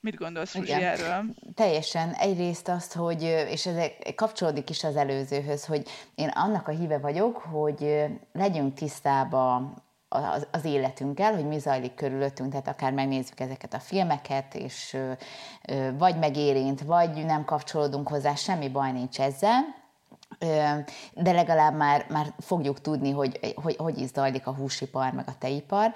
Mit gondolsz, Fuzsi, erről? Teljesen. Egyrészt azt, hogy, és ez kapcsolódik is az előzőhöz, hogy én annak a híve vagyok, hogy legyünk tisztában az, az életünkkel, hogy mi zajlik körülöttünk, tehát akár megnézzük ezeket a filmeket, és vagy megérint, vagy nem kapcsolódunk hozzá, semmi baj nincs ezzel, de legalább már, már fogjuk tudni, hogy, hogy hogy is zajlik a húsipar, meg a teipar,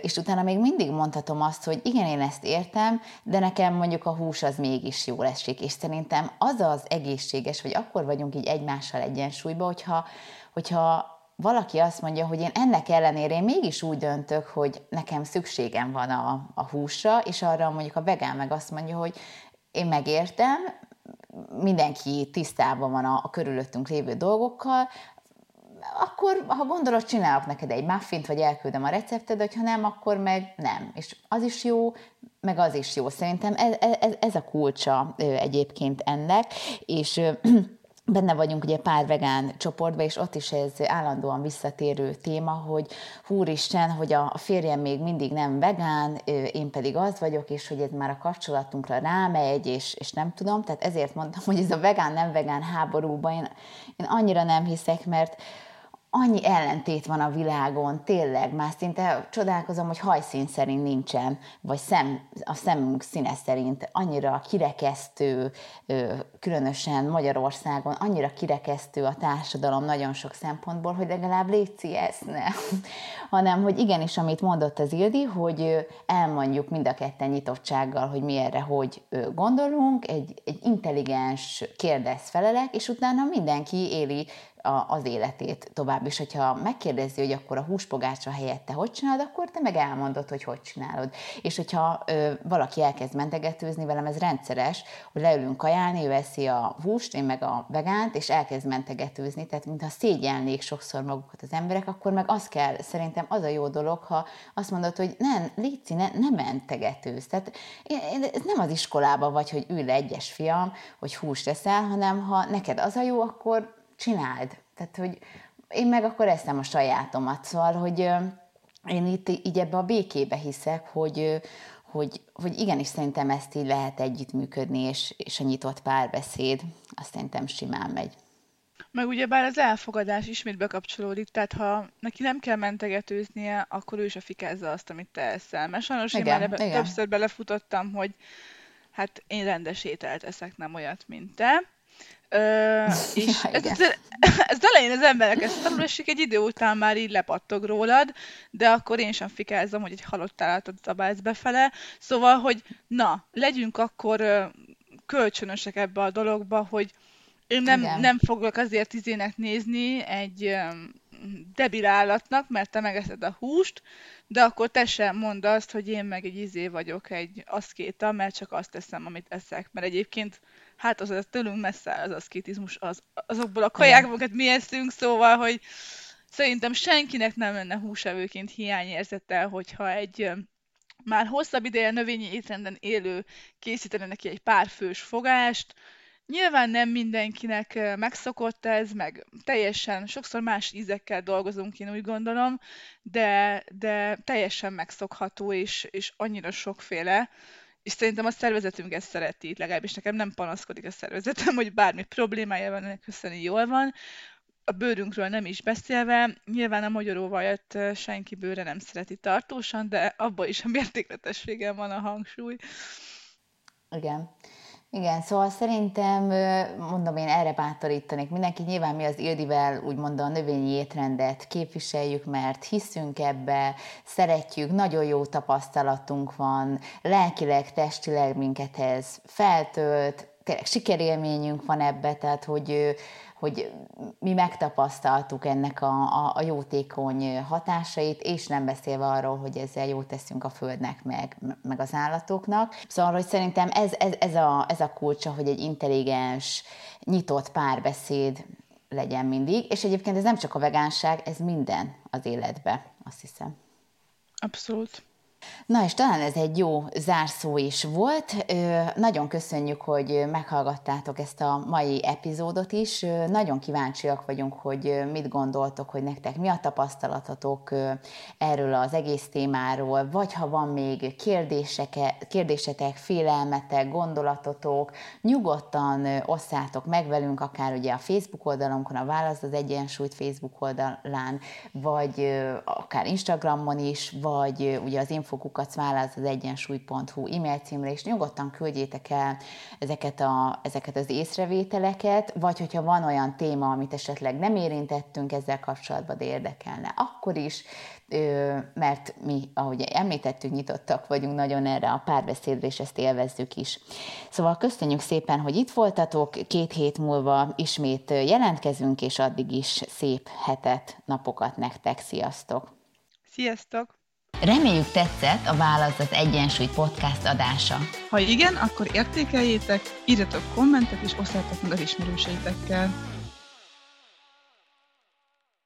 és utána még mindig mondhatom azt, hogy igen, én ezt értem, de nekem mondjuk a hús az mégis jó esik, és szerintem az az egészséges, hogy akkor vagyunk így egymással egyensúlyban, hogyha, hogyha valaki azt mondja, hogy én ennek ellenére én mégis úgy döntök, hogy nekem szükségem van a, a húsra, és arra mondjuk a vegán meg azt mondja, hogy én megértem, mindenki tisztában van a, a körülöttünk lévő dolgokkal, akkor, ha gondolod, csinálok neked egy muffint, vagy elküldöm a recepted, hogyha nem, akkor meg nem. És az is jó, meg az is jó. Szerintem ez, ez, ez a kulcsa egyébként ennek, és benne vagyunk ugye pár vegán csoportban, és ott is ez állandóan visszatérő téma, hogy húristen, hogy a férjem még mindig nem vegán, én pedig az vagyok, és hogy ez már a kapcsolatunkra rámegy, és, és nem tudom, tehát ezért mondtam, hogy ez a vegán-nem vegán háborúban én, én annyira nem hiszek, mert annyi ellentét van a világon, tényleg, már szinte csodálkozom, hogy hajszín szerint nincsen, vagy szem, a szemünk színe szerint annyira kirekesztő, különösen Magyarországon, annyira kirekesztő a társadalom nagyon sok szempontból, hogy legalább létszi ezt ne. hanem hogy igenis, amit mondott az Ildi, hogy elmondjuk mind a ketten nyitottsággal, hogy mi erre hogy gondolunk, egy, egy intelligens kérdez-felelek, és utána mindenki éli a, az életét tovább. És hogyha megkérdezi, hogy akkor a húspogácsa helyett te hogy csinálod, akkor te meg elmondod, hogy hogy csinálod. És hogyha ö, valaki elkezd mentegetőzni velem, ez rendszeres, hogy leülünk kajálni, ő eszi a húst, én meg a vegánt, és elkezd mentegetőzni, tehát mintha szégyelnék sokszor magukat az emberek, akkor meg az kell, szerintem az a jó dolog, ha azt mondod, hogy nem, Léci, ne, ne mentegetőz. Tehát ez nem az iskolában vagy, hogy ül egyes fiam, hogy húst eszel, hanem ha neked az a jó, akkor csináld. Tehát, hogy én meg akkor eszem a sajátomat. Szóval, hogy én itt így ebbe a békébe hiszek, hogy, hogy, hogy igenis szerintem ezt így lehet együttműködni, és, és a nyitott párbeszéd, azt szerintem simán megy. Meg ugyebár az elfogadás ismét bekapcsolódik, tehát ha neki nem kell mentegetőznie, akkor ő is a fikázza azt, amit te eszel. Mert sajnos igen, én már ebbe, többször belefutottam, hogy hát én rendes ételt eszek, nem olyat, mint te. Ö, és ja, ez, ez, ez elején az emberek ezt tanul, és egy idő után már így lepattog rólad, de akkor én sem fikázom, hogy egy halott állatot zabálsz befele. Szóval, hogy na, legyünk akkor kölcsönösek ebbe a dologba, hogy én nem, nem fogok azért izének nézni egy debil állatnak, mert te megeszed a húst, de akkor te sem mondd azt, hogy én meg egy izé vagyok, egy aszkéta, mert csak azt teszem, amit eszek. Mert egyébként, hát az, az tőlünk messze az aszkétizmus, az, azokból a kajákból, mi eszünk, szóval, hogy szerintem senkinek nem lenne húsevőként hiányérzete, hogyha egy már hosszabb ideje növényi étrenden élő készítene neki egy pár fős fogást, Nyilván nem mindenkinek megszokott ez, meg teljesen, sokszor más ízekkel dolgozunk, én úgy gondolom, de, de teljesen megszokható, és, és annyira sokféle, és szerintem a szervezetünk ezt szereti, legalábbis nekem nem panaszkodik a szervezetem, hogy bármi problémája van, ennek köszönni jól van. A bőrünkről nem is beszélve, nyilván a magyaróvajat senki bőre nem szereti tartósan, de abban is a mértékletességen van a hangsúly. Igen. Igen, szóval szerintem, mondom én erre bátorítanék mindenki, nyilván mi az Ildivel úgymond a növényi étrendet képviseljük, mert hiszünk ebbe, szeretjük, nagyon jó tapasztalatunk van, lelkileg, testileg minket ez feltölt, tényleg sikerélményünk van ebbe, tehát hogy hogy mi megtapasztaltuk ennek a, a, a jótékony hatásait, és nem beszélve arról, hogy ezzel jót teszünk a földnek, meg, meg az állatoknak. Szóval, hogy szerintem ez, ez, ez, a, ez a kulcsa, hogy egy intelligens, nyitott párbeszéd legyen mindig, és egyébként ez nem csak a vegánság, ez minden az életbe, azt hiszem. Abszolút. Na és talán ez egy jó zárszó is volt. Nagyon köszönjük, hogy meghallgattátok ezt a mai epizódot is. Nagyon kíváncsiak vagyunk, hogy mit gondoltok, hogy nektek mi a tapasztalatotok erről az egész témáról, vagy ha van még kérdésetek, félelmetek, gondolatotok, nyugodtan osszátok meg velünk, akár ugye a Facebook oldalunkon, a Válasz az Egyensúlyt Facebook oldalán, vagy akár Instagramon is, vagy ugye az infokukat válasz az egyensúly.hu e-mail címre, és nyugodtan küldjétek el ezeket, a, ezeket az észrevételeket, vagy hogyha van olyan téma, amit esetleg nem érintettünk ezzel kapcsolatban, de érdekelne, akkor is, mert mi, ahogy említettük, nyitottak vagyunk nagyon erre a párbeszédre, és ezt élvezzük is. Szóval köszönjük szépen, hogy itt voltatok, két hét múlva ismét jelentkezünk, és addig is szép hetet, napokat nektek. Sziasztok! Sziasztok! Reméljük tetszett a Válasz az Egyensúly podcast adása. Ha igen, akkor értékeljétek, írjatok kommentet és osszátok meg az ismerőseitekkel.